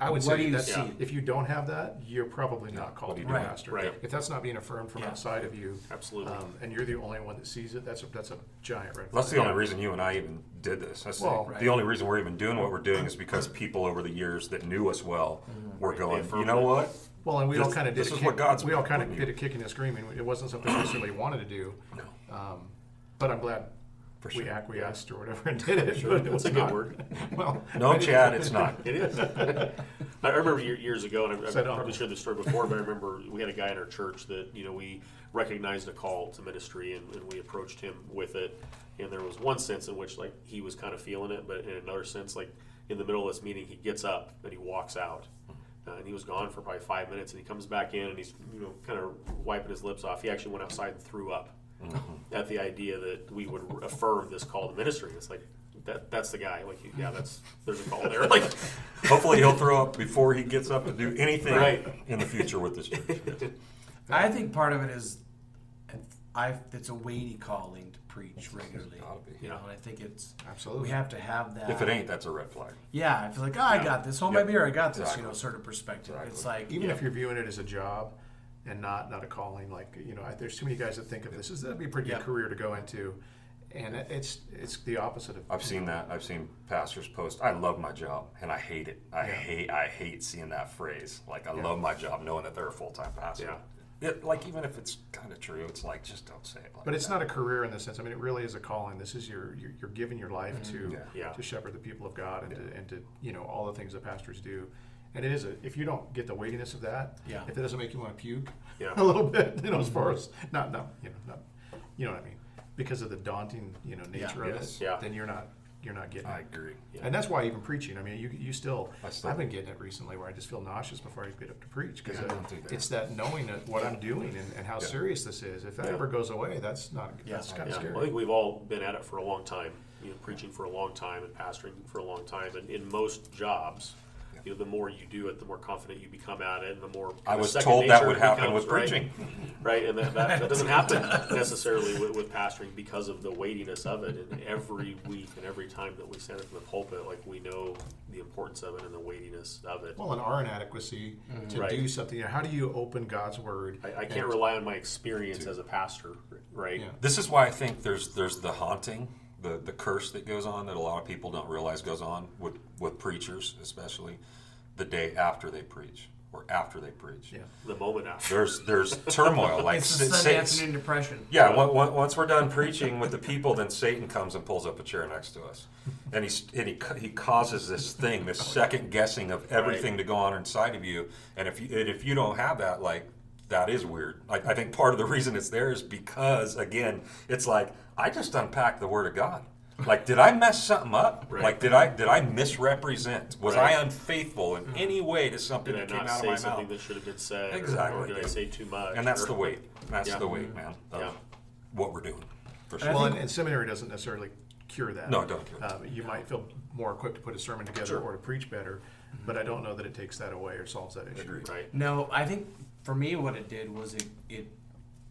I would What say do you that see? if you don't have that, you're probably not called What do to be do? a pastor. Right. If that's not being affirmed from Yeah. outside of you, Absolutely. um, and you're the only one that sees it, that's a, that's a giant red That's the flag. only reason you and I even did this. That's Well, the, right. the only reason we're even doing what we're doing is because people over the years that knew us well were Right, going, they you know it. what? Well, and we all This- kind of did. this a is kick- what God's We all kind of putting you. did a kicking and screaming. It wasn't something we necessarily wanted to do. No. Um, but I'm glad For we sure. acquiesced or whatever and did it. But it was a good word. Well, No, Chad, it's not. It is. I remember years ago, and I've, I've probably shared this story before, but I remember we had a guy in our church that you know we recognized a call to ministry, and, and we approached him with it. And there was one sense in which like he was kind of feeling it, but in another sense, like in the middle of this meeting, he gets up and he walks out. Uh, and he was gone for probably five minutes, and he comes back in, and he's you know kind of wiping his lips off. He actually went outside and threw up Mm-hmm. at the idea that we would affirm this call to ministry. It's like that that's the guy. Like yeah, that's there's a call there. Like Hopefully he'll throw up before he gets up to do anything Right. in the future with this church. I think part of it is, I it's a weighty calling to preach regularly. gotta be. You know, and I think it's Absolutely. we have to have that. If it ain't, that's a red flag. yeah, I feel like oh, I got this. Hold my beer, I got this. Exactly. You know, sort of perspective. Exactly. It's like even yeah. if you're viewing it as a job and not not a calling, like you know, I, there's too many guys that think of this as that'd be a pretty Yeah. good career to go into, and it's it's the opposite of. I've seen that. I've seen pastors post, I love my job and I hate it. I Yeah. hate I hate seeing that phrase. Like I Yeah. love my job knowing that they're a full time pastor. Yeah. It, like even if it's kind of true, it's like just don't say it. Like But it's that. not a career in the sense. I mean, it really is a calling. This is your you're, you're giving your life to Mm-hmm. Yeah. Yeah. to shepherd the people of God and to and to you know all the things that pastors do. And it is a if you don't get the weightiness of that, Yeah. if it doesn't make you want to puke Yeah. a little bit, you know, as far mm-hmm. as not not you know not you know what I mean, because of the daunting you know nature of Yes. it, Yeah. then you're not you're not getting I it. agree. And that's why even preaching. I mean, you you still. I still- I've been getting it recently where I just feel nauseous before I get up to preach because Yeah, I don't do that. it's that knowing that what I'm doing and, and how Yeah. serious this is. If that Yeah. ever goes away, that's not. Yeah. That's kind Yeah, of scary. well, I think we've all been at it for a long time, you know, preaching for a long time and pastoring for a long time. And in most jobs, you know, the more you do it, the more confident you become at it, and the more I was second told that nature would happen becomes, with right? preaching. right? And that, that, that doesn't happen necessarily with, with pastoring because of the weightiness of it. And every week and every time that we stand up in the pulpit, like we know the importance of it and the weightiness of it. Well, and our inadequacy mm-hmm. to Right. do something. How do you open God's word? I, I can't rely on my experience as a pastor, right? Yeah. This is why I think there's there's the haunting, the the curse that goes on that a lot of people don't realize goes on with with preachers, especially the day after they preach or after they preach. Yeah. The moment after. There's there's turmoil like it's the sa- Sunday sa- afternoon depression. Yeah, on- on- once we're done preaching with the people, then Satan comes and pulls up a chair next to us, and he and he he causes this thing, this second guessing of everything to go on inside of you. And if you and if you don't have that, like that is weird. Like I think part of the reason it's there is because again, it's like I just unpacked the Word of God. Like, did I mess something up? Right. Like, did I did I misrepresent? Was Right. I unfaithful in mm-hmm. any way to something Did I that came not out of say my something mouth? that should have been said? or- Exactly. Or, did I say too much? And that's or- the weight. That's Yeah. the weight, man. Mm-hmm. Of Yeah. what we're doing. For sure. Well, and, and seminary doesn't necessarily cure that. No, it don't cure Um, you might feel more equipped to put a sermon together Sure. or to preach better, but I mm-hmm. don't know that it takes that away or solves that issue. Agreed. Right. No, I think for me, what it did was it it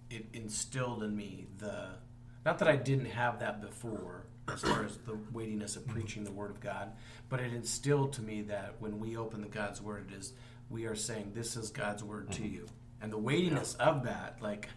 it instilled in me the not that I didn't have that before, as far as the weightiness of mm-hmm. preaching the Word of God, but it instilled to me that when we open the God's Word, it is we are saying this is God's Word to mm-hmm. you, and the weightiness of that, like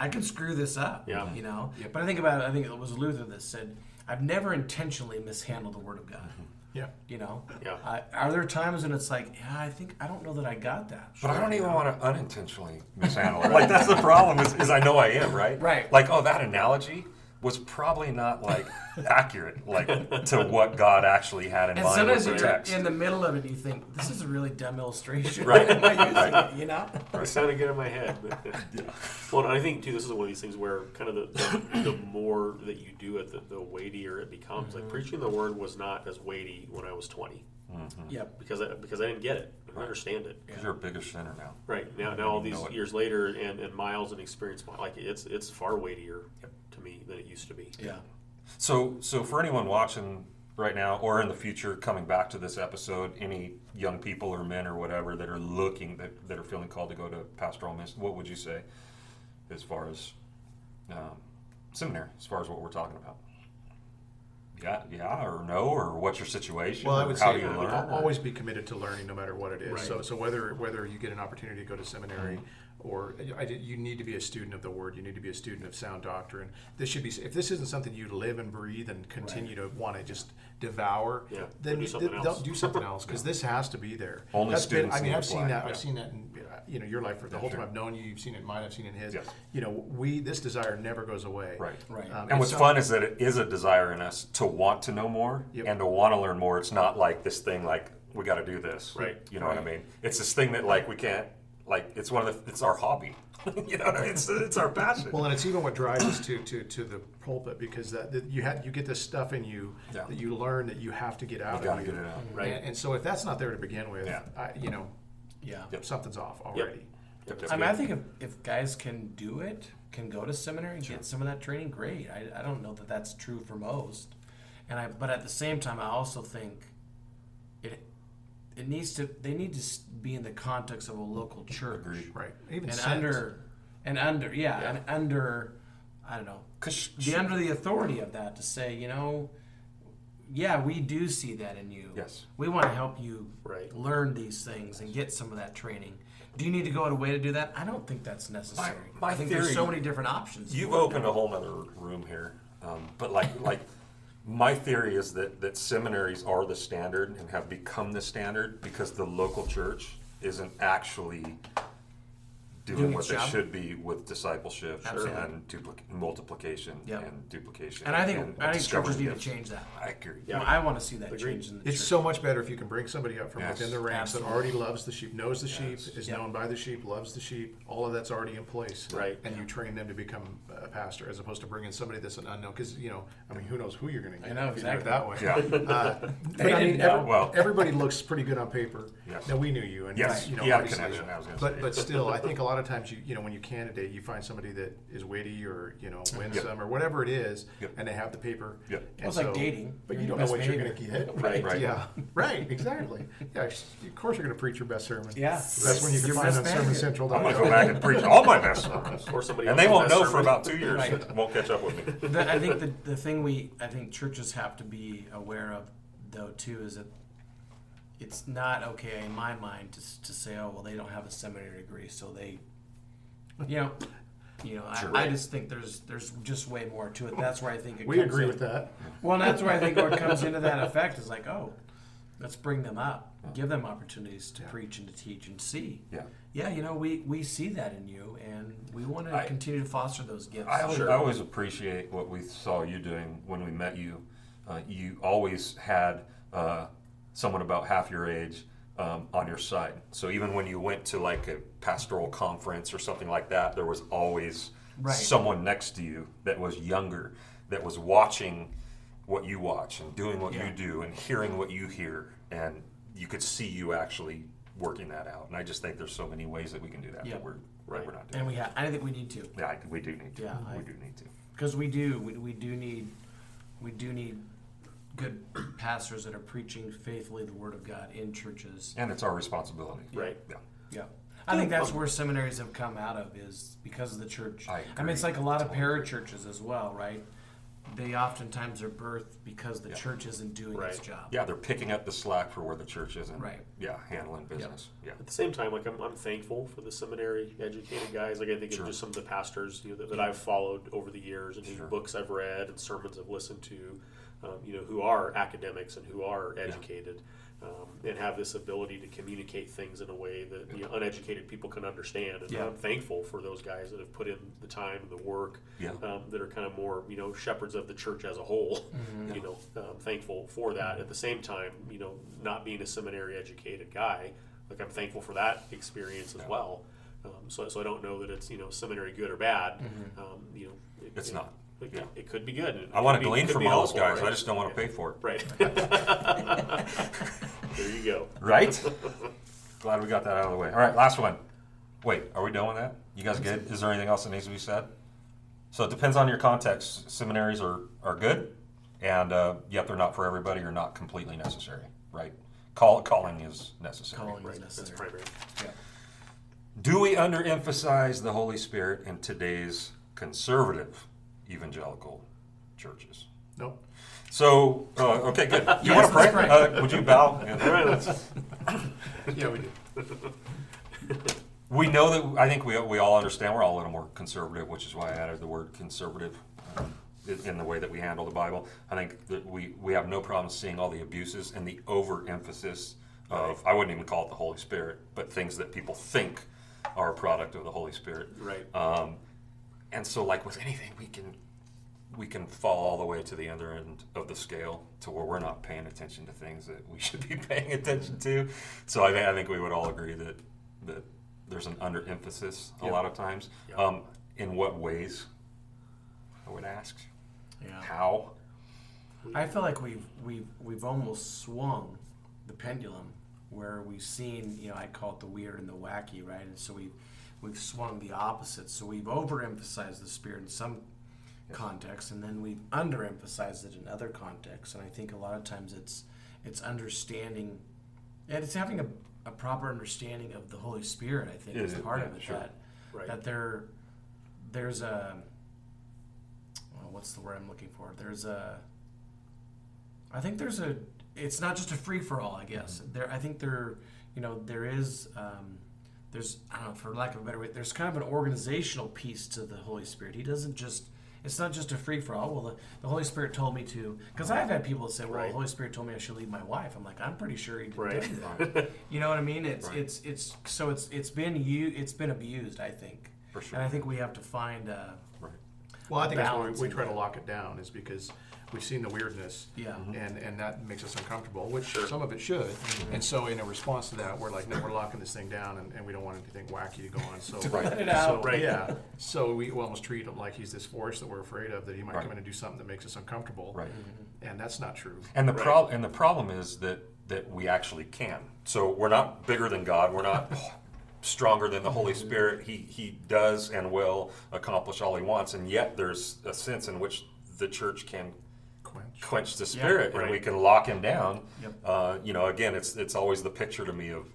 I can screw this up, Yeah. you know. But I think about it. I think it was Luther that said, "I've never intentionally mishandled the Word of God." Mm-hmm. Yeah. You know, Yeah. I, are there times when it's like, yeah, I think I don't know that I got that. But I don't even want to unintentionally misanalyze. it. Like that's the problem is, is I know I am, right? Right. Like, oh, that analogy was probably not like accurate, like to what God actually had in And mind with sometimes the you're text. in the middle of it, you think this is a really dumb illustration. Right. Why am I using it? You know? It sounded good in my head. Well, I think too, this is one of these things where kind of the, the, the more that you do it, the, the weightier it becomes. Mm-hmm. Like preaching the word was not as weighty when I was twenty Yep. because I, because I didn't get it, I didn't understand it. Because you're a bigger sinner now. Right now, now all know these it. years later, and, and miles and experience, like it's it's far weightier to me than it used to be. Yeah. So, so for anyone watching right now or in the future coming back to this episode, any young people or men or whatever that are looking that, that are feeling called to go to pastoral ministry, what would you say as far as um, seminary, as far as what we're talking about? Yeah, yeah, or no, or what's your situation? Well, I or would how say do you al- learn? or- always be committed to learning, no matter what it is. Right. So, so whether whether you get an opportunity to go to seminary, mm-hmm. or I you need to be a student of the Word. You need to be a student of sound doctrine. This should be. If this isn't something you live and breathe and continue to want to just devour, Yeah, then do something th- else. don't do something else because this has to be there. Only That's been- students I mean, need I've to seen that. yeah. I've seen that in you know your life for the whole sure. time I've known you. You've seen it in mine. I've seen it in his. Yes. You know, we this desire never goes away. Right. Right. Um, And what's it's fun is that it is a desire in us to want to know more Yep. and to want to learn more. It's not like this thing like we got to do this. Right. You know what I mean? It's this thing that like we can't like it's one of the it's our hobby. you know, what I mean? it's it's our passion. Well, and it's even what drives us to, to, to the pulpit because that, that you had you get this stuff in you Yeah. that you learn that you have to get out You gotta of get it out. Right. And, and so if that's not there to begin with, Yeah. I, you know, Yeah. Yep. something's off already. Yep, I mean, I think if, if guys can do it, can go to seminary and get some of that training, great. I, I don't know that that's true for most, and I but at the same time, I also think it it needs to they need to be in the context of a local church, Agreed. Right. Even and sex. under and under yeah, Yeah. and under I don't know Cause be under the authority of that to say you know. Yeah, we do see that in you. Yes. We want to help you Right. learn these things and get some of that training. Do you need to go out of way to do that? I don't think that's necessary. my I think there's so many different options. You've opened a whole other room here, um, but like like my theory is that that seminaries are the standard and have become the standard because the local church isn't actually doing, Doing what they job. should be with discipleship Absolutely. and duplic- multiplication Yep. and duplication. And I think and I think churches need to change that. I agree. Yeah. I want to see that Agreed. change in the It's church. so much better if you can bring somebody up from Yes. within the ranks that already loves the sheep, knows the sheep, is Yep. known by the sheep, loves the sheep. All of that's already in place. Right. And you train them to become a pastor as opposed to bringing somebody that's an unknown. Because, you know, I mean, who knows who you're going to get I know, if you exactly. that way. Yeah. Uh, but I mean, every- Well- everybody looks pretty good on paper. Yes. Now we knew you, and Yes, you know, he had a connection, I was but say. but still, I think a lot of times you you know when you candidate, you find somebody that is witty or you know mm-hmm. winsome or whatever it is, Yep. and they have the paper. Yep. And Well, it's like dating. but You're you your don't know best what you're going to get. Right. Right. Yeah. Right. Exactly. Yeah. Of course, you're going to preach your best sermon. Yeah. That's when you can find best on behavior. sermoncentral.com. I'm gonna go back and preach all my best sermons, Or somebody and they won't best know for about two years. Right. Won't catch up with me. The- I think the, the thing we I think churches have to be aware of though too is that it's not okay in my mind to, to say oh well they don't have a seminary degree so they you know you know Sure. I, I just think there's there's just way more to it that's where I think it We comes agree in. with that. well and that's where I think what comes into that effect is like oh let's bring them up give them opportunities to preach and to teach and see Yeah. yeah you know we we see that in you and we want to I- continue to foster those gifts I always, I always appreciate what we saw you doing when we met you. Uh, you always had uh, someone about half your age um, on your side. So even when you went to like a pastoral conference or something like that, there was always Right. someone next to you that was younger, that was watching what you watch and doing what Yeah. you do and hearing what you hear, and you could see you actually working that out. And I just think there's so many ways that we can do that Yeah. that we're Right. that we're not doing. and we have I think we need to yeah, I, we do need to. Yeah, I- we do need to. because we do we, we do need we do need good pastors that are preaching faithfully the word of god in churches And it's our responsibility. Right. Yeah. yeah I think that's where seminaries have come out of is because of the church. I mean, it's like a lot of parachurches as well, right? They oftentimes are birthed because the Yeah. church isn't doing its job. Yeah, they're picking up the slack for where the church isn't. Right. Yeah, handling business. Yeah. At the same time, like I'm, I'm thankful for the seminary educated guys. Like I think Sure. of just some of the pastors you know, that, that I've followed over the years, and whose Sure. books I've read and sermons I've listened to. Um, you know, who are academics and who are educated, um, and have this ability to communicate things in a way that you know, uneducated people can understand. And Yeah. I'm thankful for those guys that have put in the time and the work. Yeah. Um, that are kind of more, you know, shepherds of the church as a whole. Mm-hmm. You know, um, thankful for that. At the same time, you know, not being a seminary educated guy, like I'm thankful for that experience as Yeah. well. Um, so, so I don't know that it's you know seminary good or bad. Um, you know, it, Mm-hmm. It's it- not. It, Yeah. it could be good. it I want could to glean from all those helpful, guys. I just don't want to Yeah. pay for it. Right. there you go. Right? Glad we got that out of the way. All right, last one. Wait, are we done with that? You guys good? Is there anything else that needs to be said? So it depends on your context. Seminaries are, are good, and uh, yet they're not for everybody or not completely necessary, right? Call, calling is necessary. Calling Right. is That's necessary. primary. Yeah. Do we underemphasize the Holy Spirit in today's conservative evangelical churches? Nope. So, uh, okay, good. You Yes, want to pray? Uh, would you bow? All right, let's, Yeah, we do. We know that, I think we, we all understand, we're all a little more conservative, which is why I added the word conservative uh, in, in the way that we handle the Bible. I think that we, we have no problem seeing all the abuses and the overemphasis of, I wouldn't even call it the Holy Spirit, but things that people think are a product of the Holy Spirit. right. Um, and so, like with anything, we can we can fall all the way to the other end of the scale to where we're not paying attention to things that we should be paying attention to. So I, I think we would all agree that that there's an underemphasis a Yep. lot of times. Yep. Um, in what ways? I would ask. Yeah. How? I feel like we've we've we've almost swung the pendulum where we've seen, you know, I call it the weird and the wacky, right? And so we've we've swung the opposite. So we've overemphasized the spirit in some contexts, and then we've underemphasized it in other contexts. And I think a lot of times it's it's understanding, and it's having a, a proper understanding of the Holy Spirit. I think Yeah, is yeah, part yeah, of it. sure. That Right. that there there's a well, what's the word I'm looking for? There's a I think there's a it's not just a free for all, I guess. Mm-hmm. There I think there you know, there is um, there's I don't know, for lack of a better way, there's kind of an organizational piece to the Holy Spirit. He doesn't just it's not just a free for all. Well, the, the Holy Spirit told me to, because I've had people that say, "Well, Right. the Holy Spirit told me I should leave my wife." I'm like, I'm pretty sure he didn't Right. do that. You know what I mean? It's Right. it's it's so it's it's been you it's been abused. I think, For sure. and I think we have to find. Uh, Right. Well, I think that's why we, we in try to lock it down is because we've seen the weirdness. Yeah. Mm-hmm. And, and that makes us uncomfortable, which Sure. some of it should. Mm-hmm. And so in a response to that, we're like, no, we're locking this thing down and, and we don't want anything wacky to go on. So, Right. Let it out. so, Right. yeah. So we almost treat him like he's this force that we're afraid of, that he might Right. come in and do something that makes us uncomfortable. Right. Mm-hmm. And that's not true. And the Right. prob- and the problem is that that we actually can. So we're not bigger than God. We're not stronger than the Holy mm-hmm. Spirit. He he does and will accomplish all he wants. And yet there's a sense in which the church can Quench. the spirit, right. and we can lock him down. Yep. Uh, you know, again, it's it's always the picture to me of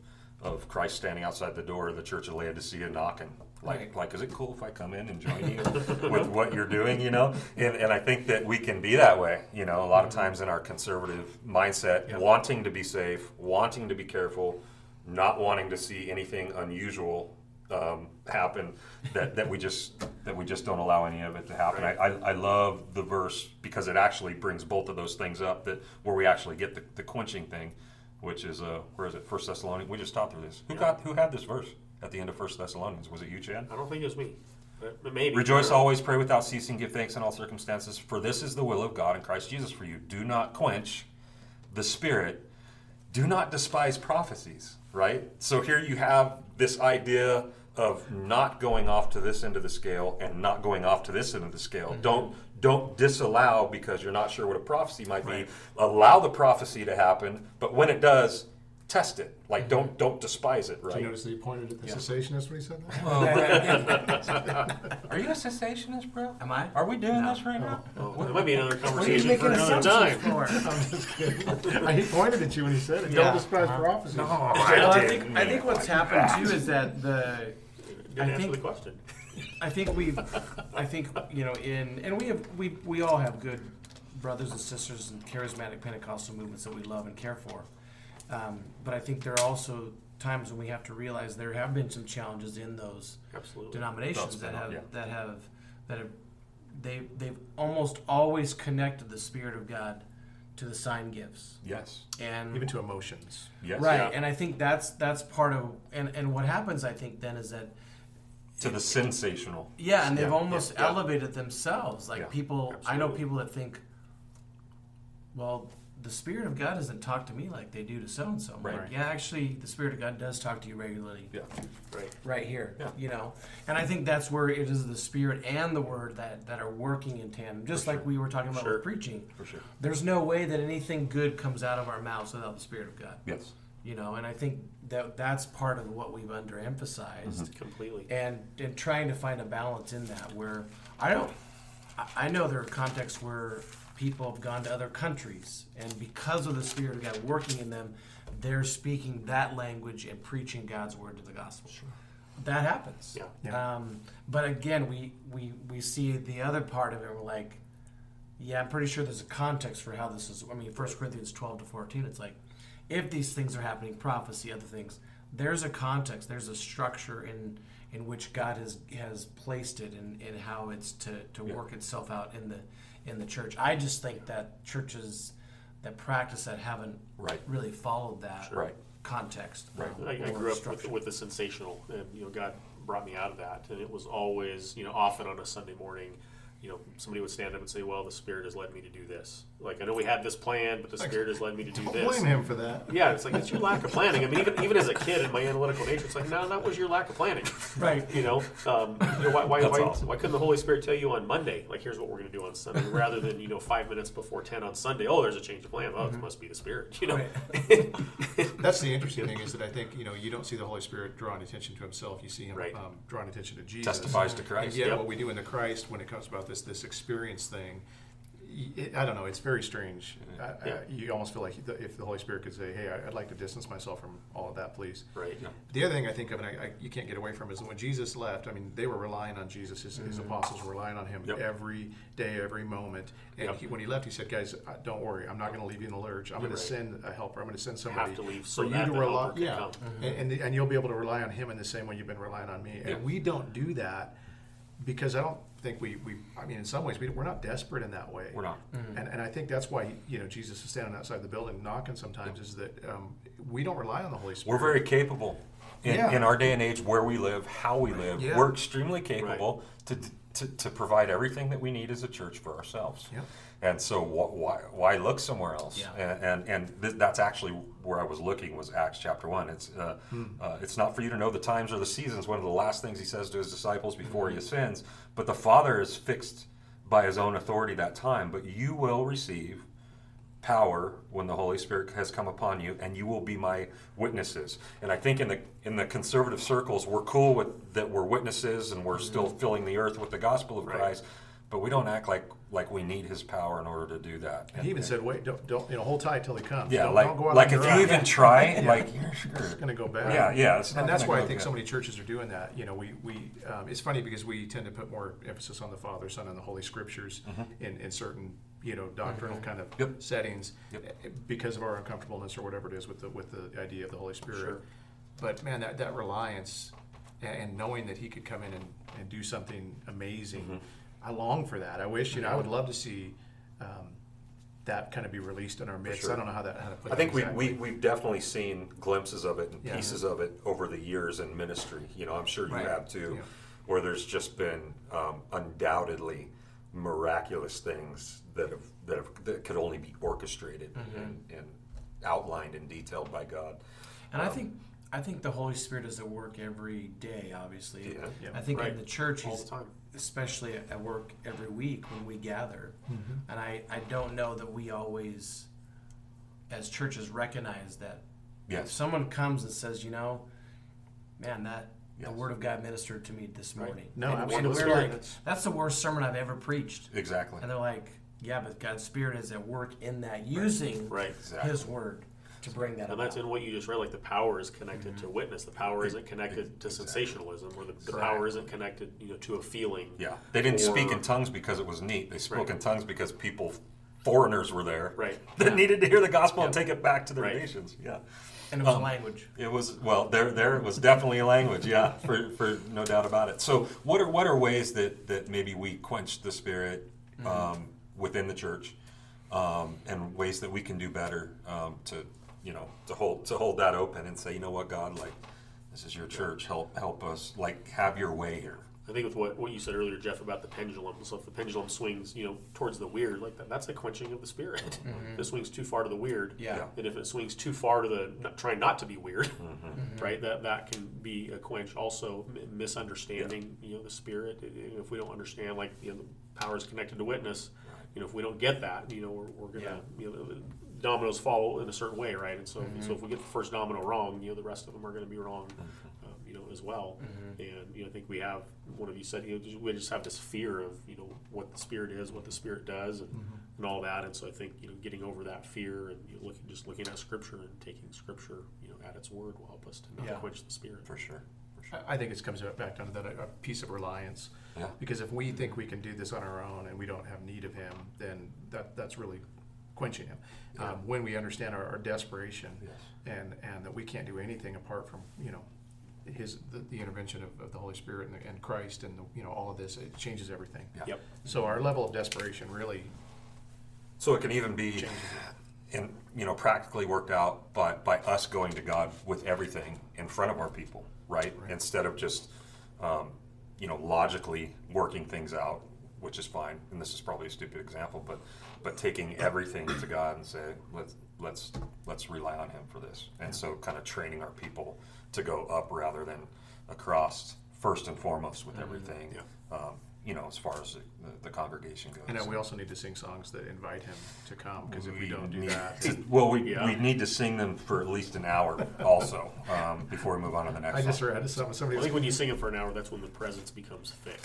of Christ standing outside the door of the church of Laodicea knocking. Like, Right. like, is it cool if I come in and join you with what you're doing? You know, and and I think that we can be that way. You know, a lot of times in our conservative mindset, Yep. wanting to be safe, wanting to be careful, not wanting to see anything unusual um, happen, that, that we just that we just don't allow any of it to happen. Right. I, I, I love the verse because it actually brings both of those things up. That where we actually get the, the quenching thing, which is uh, where is it? First Thessalonians. We just taught through this. Who Yeah. got who had this verse at the end of First Thessalonians? Was it you, Chad? I don't think it was me, but but maybe. Rejoice always, pray without ceasing, give thanks in all circumstances, for this is the will of God in Christ Jesus for you. Do not quench the Spirit. Do not despise prophecies, right? So here you have this idea of not going off to this end of the scale and not going off to this end of the scale. Mm-hmm. Don't don't disallow because you're not sure what a prophecy might be. Allow the prophecy to happen, but when it does, test it. Like mm-hmm. don't don't despise it, Right. Did you notice that he pointed at the cessationist when he said that? Are you a cessationist, bro? Am I? Are we doing No. this right now? Oh, it might be another What are you conversation for another time. for? I'm just kidding. he pointed at you when he said it. Yeah. Don't despise uh-huh. prophecy. No, Well, I didn't think I think what's happened too is that the Didn't I answer think- the question. I think we, I think you know, in and we have we we all have good brothers and sisters in charismatic Pentecostal movements that we love and care for, um, but I think there are also times when we have to realize there have been some challenges in those Absolutely. denominations that have yeah. that have that have they they've almost always connected the Spirit of God to the sign gifts Yes. and Even to emotions. Yes. right Yeah. and I think that's that's part of and and what happens I think then is that To the sensational. Yeah, and they've Yeah, almost yeah, yeah. elevated themselves. Like Yeah, people, I know people that think, well, the Spirit of God doesn't talk to me like they do to so and so. Right. Like, yeah, actually, the Spirit of God does talk to you regularly, Yeah. Right. right here. Yeah. You know, and I think that's where it is the Spirit and the Word that that are working in tandem. Just like we were talking about Sure. with preaching. For sure. There's no way that anything good comes out of our mouths without the Spirit of God. Yes. You know, and I think that that's part of what we've underemphasized Completely. and and trying to find a balance in that where I don't I- I know there are contexts where people have gone to other countries and because of the spirit of God working in them they're speaking that language and preaching God's word to the gospel sure. that happens Yeah. Yeah. um, but again we, we we see the other part of it we're like yeah I'm pretty sure there's a context for how this is I mean 1 Corinthians 12 to 14 it's like if these things are happening prophecy other things there's a context there's a structure in in which God has has placed it and, and how it's to, to Yeah. work itself out in the in the church I just think that churches that practice that haven't Right. really followed that Right. context Right. or- I, I or grew up with, structure. with the sensational, and you know, God brought me out of that, and it was always, you know, often on a Sunday morning, you know, somebody would stand up and say, "Well, the Spirit has led me to do this." Like I know we had this plan, but the Spirit has led me to do this. blame him for that. Yeah, it's like it's your lack of planning. I mean, even even as a kid in my analytical nature, it's like, no, that was your lack of planning. right You know, um, you know why, why, why, awesome. why couldn't the Holy Spirit tell you on Monday, like, here's what we're going to do on Sunday, rather than you know five minutes before ten on Sunday? Oh, there's a change of plan. Oh, it must be the Spirit. You know, That's the interesting thing is that I think you know you don't see the Holy Spirit drawing attention to Himself. You see Him Right. um, drawing attention to Jesus. Testifies to And Christ. yet, Yep. what we do in the Christ when it comes about this this experience thing, y- it, I don't know. It's very strange. I, I, you almost feel like if the Holy Spirit could say, "Hey, I'd like to distance myself from all of that, please." right? The other thing I think of, and I, I, you can't get away from, is when Jesus left, I mean, they were relying on Jesus. His, his apostles were relying on him Mm-hmm. Yep. every day, every moment. And Yep. he, when he left, he said, "Guys, uh, don't worry. I'm not going to leave you in the lurch. I'm going Right. to send a helper. I'm going to send Have somebody to leave so for you to rely. Yeah, come. and, and and you'll be able to rely on him in the same way you've been relying on me. Yeah. And we don't do that because I don't think we, we I mean, in some ways, we, we're not desperate in that way. We're not. And, and I think that's why you know Jesus is standing outside the building knocking. Sometimes is that um, we don't rely on the Holy Spirit. We're very capable in, Yeah. in our day and age where we live, how we live. Yeah. We're extremely capable to, to, to provide everything that we need as a church for ourselves. Yep. And so wh- why, why look somewhere else? Yeah. And, and, and th- that's actually where I was looking was Acts chapter one. It's, uh, Hmm. uh, it's not for you to know the times or the seasons. One of the last things he says to his disciples before Hmm. he ascends, but the Father is fixed by his own authority that time, but you will receive power when the Holy Spirit has come upon you, and you will be my witnesses. And I think in the in the conservative circles, we're cool with that we're witnesses and we're still mm-hmm. filling the earth with the gospel of Right. Christ, but we don't act like like we need His power in order to do that. And he even said, "Wait, don't, don't you know, hold tight till he comes. yeah, don't, like don't go out like if you own. even try, Yeah. like you're it's going to go bad. Yeah, yeah, and that's why I think so many churches are doing that. You know, we we um, it's funny because we tend to put more emphasis on the Father, Son, and the Holy Scriptures in, in certain you know doctrinal kind of Mm-hmm. Yep. settings Yep. eh, because of our uncomfortableness or whatever it is with the with the idea of the Holy Spirit. Sure. But man, that that reliance and, and knowing that He could come in and, and do something amazing, Mm-hmm. I long for that. I wish you know I would love to see. Um, that kind of be released in our midst. sure. I don't know how that how to put. I think we, exactly. we, we've definitely seen glimpses of it and Yeah. pieces of it over the years in ministry. You know, I'm sure you Right. have too, Yeah. where there's just been um, undoubtedly miraculous things that have, that have that could only be orchestrated Mm-hmm. and, and outlined and detailed by God. And I think I think the Holy Spirit is at work every day. Obviously, Yeah. Yeah. I think Right. in the church, All he's the time. Especially at work every week when we gather. Mm-hmm. And I I don't know that we always, as churches, recognize that Yes. If someone comes and says, you know, man, that Yes. the word of God ministered to me this morning. No, and, absolutely. And we're like, that's- the worst sermon I've ever preached. Exactly. And they're like, yeah, but God's Spirit is at work in that, using Right. Exactly. His word to bring that And about. that's in what you just read. Like the power is connected to witness. The power isn't connected to Exactly. sensationalism, or the, the power isn't connected, you know, to a feeling. Yeah, they didn't speak in tongues because it was neat. They spoke Right. in tongues because people, foreigners, were there Right. that needed to hear the gospel and take it back to their Right. nations. Yeah, and it was um, a language. it was well. There, there was definitely a language. Yeah, for, for no doubt about it. So, what are what are ways that that maybe we quench the spirit Mm-hmm. um, within the church, um, and ways that we can do better um, to you know to hold to hold that open and say, you know what, God, like this is your church. Help help us. Like have your way here. I think with what, what you said earlier, Jeff, about the pendulum. So if the pendulum swings, you know, towards the weird, like that, that's a quenching of the spirit. If it swings too far to the weird, Yeah. Yeah. and if it swings too far to the not, trying not to be weird, Mm-hmm. right? That that can be a quench. Also, m- misunderstanding, you know, the spirit. I- I- If we don't understand, like you know, the power is connected to witness. You know, if we don't get that, you know, we're, we're gonna, you know, the dominoes fall in a certain way, right? And so, mm-hmm. so if we get the first domino wrong, you know, the rest of them are going to be wrong, mm-hmm. um, you know, as well. Mm-hmm. And you know, I think we have one of you said, you know, we just have this fear of you know what the spirit is, what the spirit does, and, and all that. And so I think you know, getting over that fear and you know, looking just looking at scripture and taking scripture, you know, at its word will help us to not Yeah. quench the spirit. For sure. For sure. I I think it comes back down to that a, a piece of reliance. Yeah. Because if we think we can do this on our own and we don't have need of Him, then that that's really quenching Him. Yeah. Um, when we understand our, our desperation Yes. and and that we can't do anything apart from you know His the, the intervention of, of the Holy Spirit and, and Christ and the, you know all of this, it changes everything. Yeah. Yep. So our level of desperation really So it can even be, changes it. in you know, practically worked out by by us going to God with everything in front of our people, right? Right. Instead of just, um, you know, logically working things out, which is fine. And this is probably a stupid example, but but taking everything to God and say, let's let's let's rely on Him for this. And so, kind of training our people to go up rather than across, first and foremost with everything. Yeah. Um, you know, as far as the, the congregation goes. And then we also need to sing songs that invite Him to come because if we We don't do need that, to- well, we, Yeah. we need to sing them for at least an hour also um, before we move on to the next I just song. read some I think when you sing it for an hour, that's when the presence becomes thick.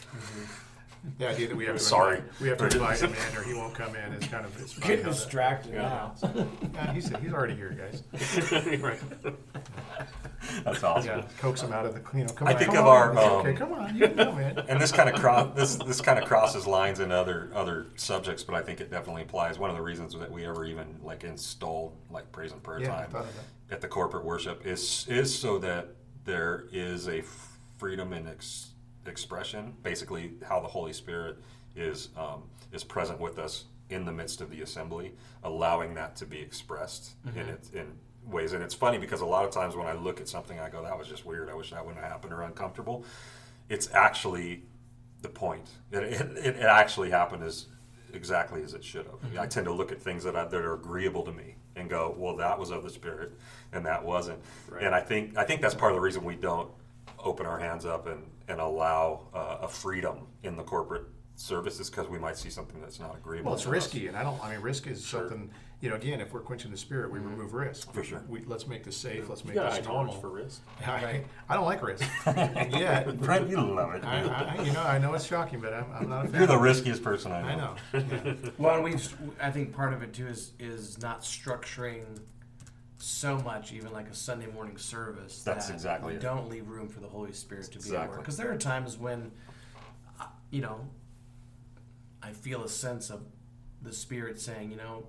The idea that we have to Sorry. invite, we have to invite him in or he won't come in is kind of it's funny Getting how that- distracted Yeah. now. Yeah, he's he's already here, guys. right. That's awesome. Yeah, coax him out of the you know. Come. I on, think come of on, our, it's okay, um, come on, you can come in. And this kind of cross this this kind of crosses lines in other other subjects, but I think it definitely applies. One of the reasons that we ever even like installed like praise and prayer Yeah, I time thought of at the corporate worship is is so that there is a freedom in ex- expression. Basically, how the Holy Spirit is um, is present with us in the midst of the assembly, allowing that to be expressed in it in ways. And it's funny because a lot of times when I look at something, I go, "That was just weird. I wish that wouldn't have happened," or uncomfortable. It's actually the point. It, it, it actually happened as exactly as it should have. I tend to look at things that, I, that are agreeable to me and go, well, that was of the Spirit, and that wasn't. Right. And I think I think that's part of the reason we don't open our hands up and, and allow uh, a freedom in the corporate services because we might see something that's not agreeable. Well, it's to us. risky, and I don't. I mean, risk is something. You know, again, if we're quenching the spirit, we remove risk. For sure. We, let's make this safe. Let's make got a this high tolerance normal. for risk. I, I don't like risk, and yet, Brent, you love it. I, I, you know, I know it's shocking, but I'm, I'm not a fan. You're the riskiest person I know. I know. Yeah. Well, we've, I think part of it too is is not structuring so much, even like a Sunday morning service. That's that exactly we it. don't leave room for the Holy Spirit to be at Exactly. work. Because there are times when, uh, you know, I feel a sense of the Spirit saying, you know,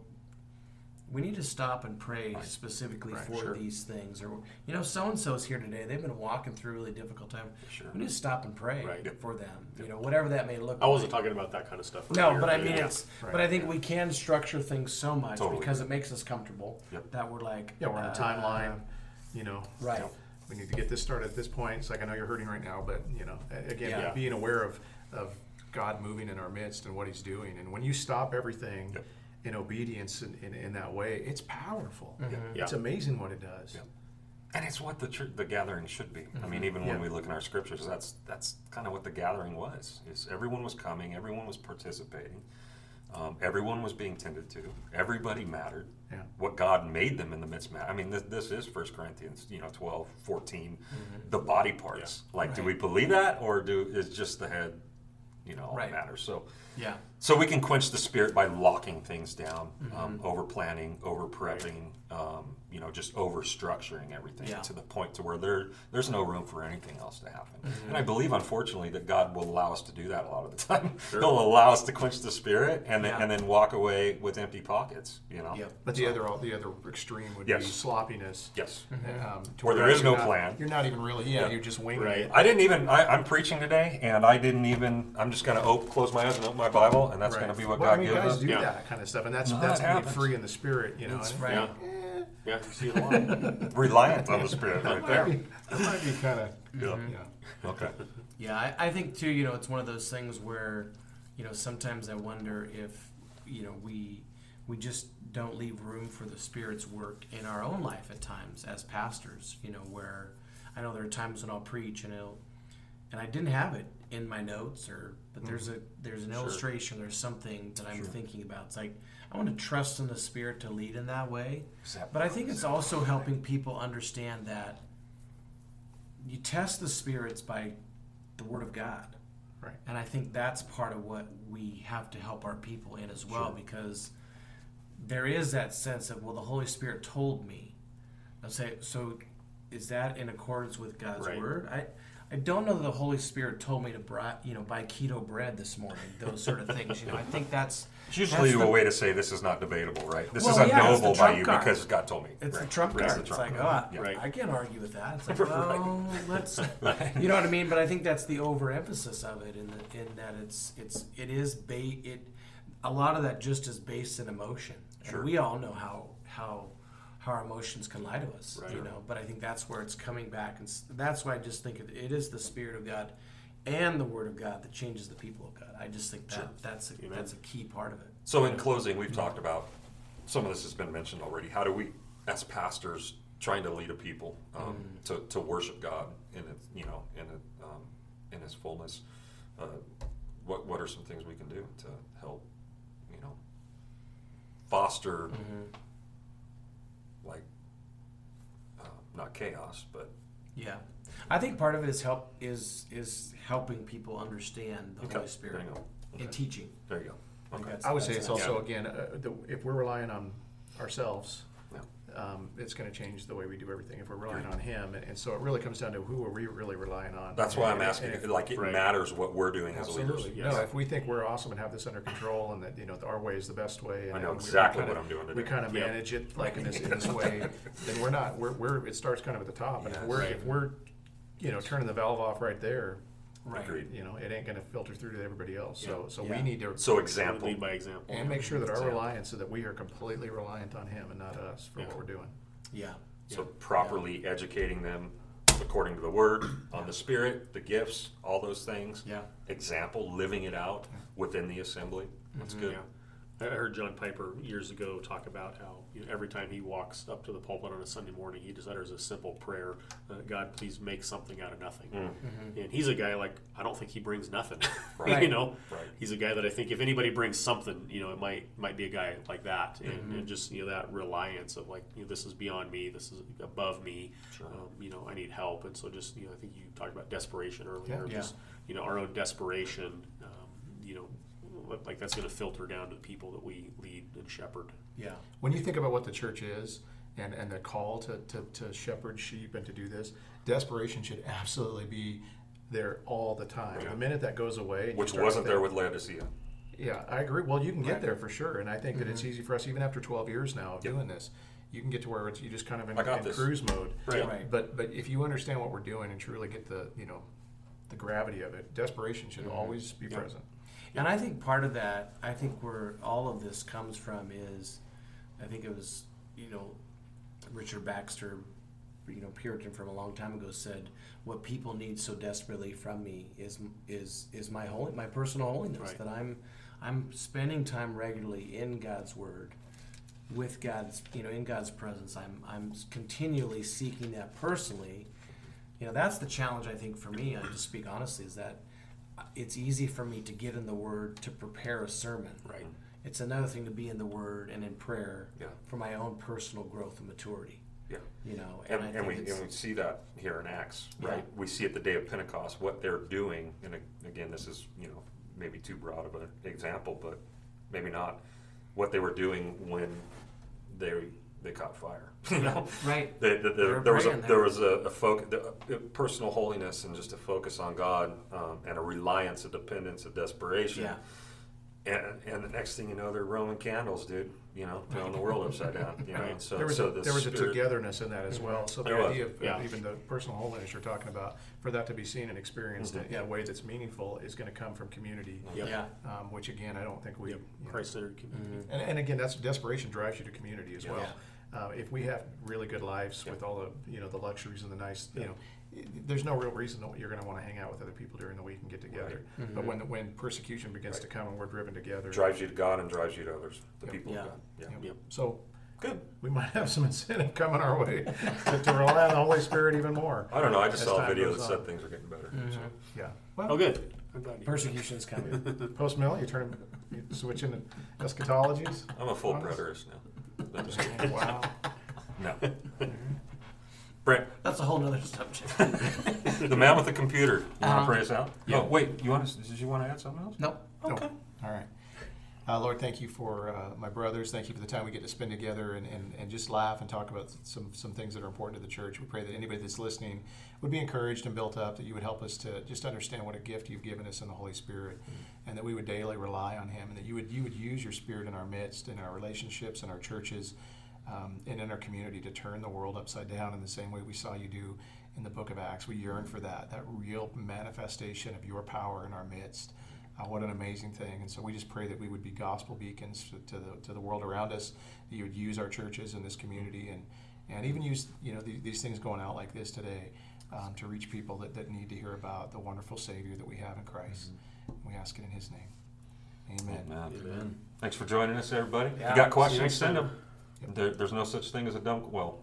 we need to stop and pray Right. specifically Right, for sure. these things. Or, you know, so and so's here today. They've been walking through a really difficult time. Sure. We need to stop and pray Right. Yep. for them. You know, whatever that may look like. I wasn't like. talking about that kind of stuff. No, earlier, but I mean yeah. it's. Right. But I think we can structure things so much Totally. because it makes us comfortable Yep. that we're like. Yeah, we're on a uh, timeline. You know, Right. Yep. we need to get this started at this point. It's like I know you're hurting right now, but you know, a- again, Yeah. being aware of of God moving in our midst and what He's doing, and when you stop everything Yep. In obedience in, in, in that way, it's powerful. Mm-hmm. Yeah. It's amazing what it does. Yep. And it's what the church, the gathering should be. I mean, even when we look in our scriptures, that's that's kind of what the gathering was. Is everyone was coming, everyone was participating, Um, everyone was being tended to. Everybody mattered. Yeah. What God made them in the midst matter. I mean, this, this is 1 Corinthians, you know, 12, 14, the body parts. Like, do we believe that or do is just the head, you know, all Right. that matters? So, Yeah. so we can quench the spirit by locking things down, Mm-hmm. um, over planning, over prepping, um, you know, just over structuring everything Yeah. to the point to where there there's no room for anything else to happen. Mm-hmm. And I believe, unfortunately, that God will allow us to do that a lot of the time. He'll allow us to quench the spirit and then, Yeah. and then walk away with empty pockets. You know. Yep. But the other the other extreme would be Yes. sloppiness. Yes. Um, to Where there is no not- plan. You're not even really. Yeah, Yeah. you're just winging Right. it. I didn't even. I, I'm preaching today, and I didn't even. I'm just going to op- close my eyes and open my Bible, and that's Right. going to be what well, God I mean, gives guys us. do Yeah. that kind of stuff, and that's No, that's that being free in the spirit. You know, That's and- right. Yeah. You see a lot. Reliant on the Spirit, right might there. be, that might be kind of. Yeah. Yeah. Okay. Yeah, I, I think too. You know, it's one of those things where, you know, sometimes I wonder if, you know, we we just don't leave room for the Spirit's work in our own life at times as pastors. You know, where I know there are times when I'll preach and it'll, and I didn't have it in my notes or, but there's mm-hmm. a there's an illustration, there's something that I'm thinking about. It's like I want to trust in the Spirit to lead in that way, but I think it's also helping people understand that you test the spirits by the Word of God. Right. And I think that's part of what we have to help our people in as well because there is that sense of, well, the Holy Spirit told me. I'll say, so is that in accordance with God's Right. Word? I, I don't know that the Holy Spirit told me to buy, you know, buy keto bread this morning. Those sort of things. You know, I think that's It's usually that's a way to say this is not debatable, right? This Well, is yeah, unknowable by you card. because God told me. It's right. the trump card. It's It's, the trump like, card. oh, Yeah. Right. I can't argue with that. It's like, Right. oh, let's, you know what I mean? But I think that's the overemphasis of it, in the, in that it's it's it is ba- it. A lot of that just is based in emotion, Sure. and we all know how how how our emotions can lie to us, you know. But I think that's where it's coming back, and that's why I just think it, it is the Spirit of God and the Word of God that changes the people of God. I just think that Sure. that's a, Amen. that's a key part of it. So in closing, we've talked about some of this has been mentioned already. How do we, as pastors, trying to lead a people um, Mm. to, to worship God in its you know in it, um, in His fullness? Uh, what what are some things we can do to help you know foster Mm-hmm. like uh, not chaos, but Yeah, I think part of it is help is is helping people understand the Okay, Holy Spirit there you go. and teaching. there you go. I Okay. that's- I would say that's it's also again, uh, the, if we're relying on ourselves, Yeah. Um, it's going to change the way we do everything. If we're relying Agreed. on Him, and, and so it really comes down to who are we really relying on. That's why I'm asking. and if- like it Right. matters what we're doing as Absolutely. leaders. No, if we think we're awesome and have this under control, and that you know our way is the best way, and I know and we- we exactly kinda- what I'm doing We kind of Yeah. manage it like in this, in this way, then we're not. We're, we're it starts kind of at the top, and if we're Right. if we're you know turning the valve off right there, Right. Agreed. you know it ain't going to filter through to everybody else. So so Yeah. we need to So example. Lead by example. and make sure that our Example. reliance so that we are completely reliant on Him and not us for Yeah. what we're doing. Yeah. So properly educating them according to the word, on the spirit, the gifts, all those things. Yeah. Example, living it out within the assembly. That's mm-hmm. good. Yeah. I heard John Piper years ago talk about how you know, every time he walks up to the pulpit on a Sunday morning, he just utters a simple prayer: uh, "God, please make something out of nothing." And he's a guy like I don't think he brings nothing. Right. you know, Right. he's a guy that I think if anybody brings something, you know, it might might be a guy like that, and, and just you know that reliance of like, you know, this is beyond me, this is above me. Sure. Um, you know, I need help, and so just you know, I think you talked about desperation earlier. Yeah. Just you know, our own desperation. Um, you know, like that's going to filter down to the people that we lead and shepherd. Yeah. When you think about what the church is and, and the call to, to, to shepherd sheep and to do this, desperation should absolutely be there all the time. Yeah. The minute that goes away, Which wasn't to there with Laodicea. Yeah, I agree. Well, you can get Right. there for sure, and I think that it's mm-hmm. easy for us, even after 12 years now of Yep. doing this. You can get to where it's you just kind of in, in cruise mode. Right. Right. But but if you understand what we're doing and truly get the you know the gravity of it, desperation should mm-hmm. always be Yeah. present. And I think part of that, I think where all of this comes from is, I think it was, you know, Richard Baxter, you know, Puritan from a long time ago said, "What people need so desperately from me is is is my holy, my personal holiness. Right. That I'm I'm spending time regularly in God's Word, with God's, you know, in God's presence. I'm I'm continually seeking that personally. You know, that's the challenge I think for me. I just speak honestly is that it's easy for me to get in the Word to prepare a sermon. Right. Mm-hmm. It's another thing to be in the Word and in prayer Yeah. for my own personal growth and maturity. Yeah. You know, And, I and we, and we see that here in Acts, right? Yeah. We see at the day of Pentecost what they're doing, and again, this is, you know, maybe too broad of an example, but maybe not. What they were doing when they, they caught fire, you know? right. The, the, the, They were there was a there there. was a, a focus, a personal holiness, and just a focus on God, um, and a reliance, a dependence, a desperation. Yeah. And, and the next thing you know, they're Roman candles, dude. You know, throwing the world upside down. You know, and so there was so a, the there was a togetherness in that as well. So the There was, idea of yeah. even the personal holiness you're talking about, for that to be seen and experienced in, in a way that's meaningful, is going to come from community. Yep. Yeah. Um, which again, I don't think we. Yep. you know, Christ-centered community. And, and again, that's desperation drives you to community as well. Uh, if we have really good lives with all the you know the luxuries and the nice you know, there's no real reason that you're going to want to hang out with other people during the week and get together. But when when persecution begins to come and we're driven together, drives you to God and drives you to others, the Yep. people Yeah. of God. Yeah. Yep. Yep. So Good. we might have some incentive coming our way to, to rely on the Holy Spirit even more. I don't know. I just saw a video that on. said things are getting better. so. Yeah. Well, Oh, good. I'm glad you. Persecution's coming. post mill, you turn you switch into eschatologies. I'm a full preterist now. I'm just kidding. wow. No. Brent, That's a whole nother subject. the man with the computer. You want Um, to pray us out? yeah. Oh, wait. You want to? Did you want to add something else? nope. Okay. All right. Uh, Lord, thank you for uh, my brothers. Thank you for the time we get to spend together and, and, and just laugh and talk about some, some things that are important to the church. We pray that anybody that's listening would be encouraged and built up, that you would help us to just understand what a gift you've given us in the Holy Spirit, and that we would daily rely on Him, and that you would, you would use your Spirit in our midst, in our relationships, in our churches, um, and in our community to turn the world upside down in the same way we saw you do in the book of Acts. We yearn for that, that real manifestation of your power in our midst. Uh, what an amazing thing. And so we just pray that we would be gospel beacons to, to the, to the world around us, that you would use our churches in this community and, and even use you know these, these things going out like this today um, to reach people that, that need to hear about the wonderful Savior that we have in Christ. We ask it in His name. Amen. Amen. Amen. Thanks for joining us, everybody. If you got questions, send time. them. There, there's no such thing as a dumb. Well,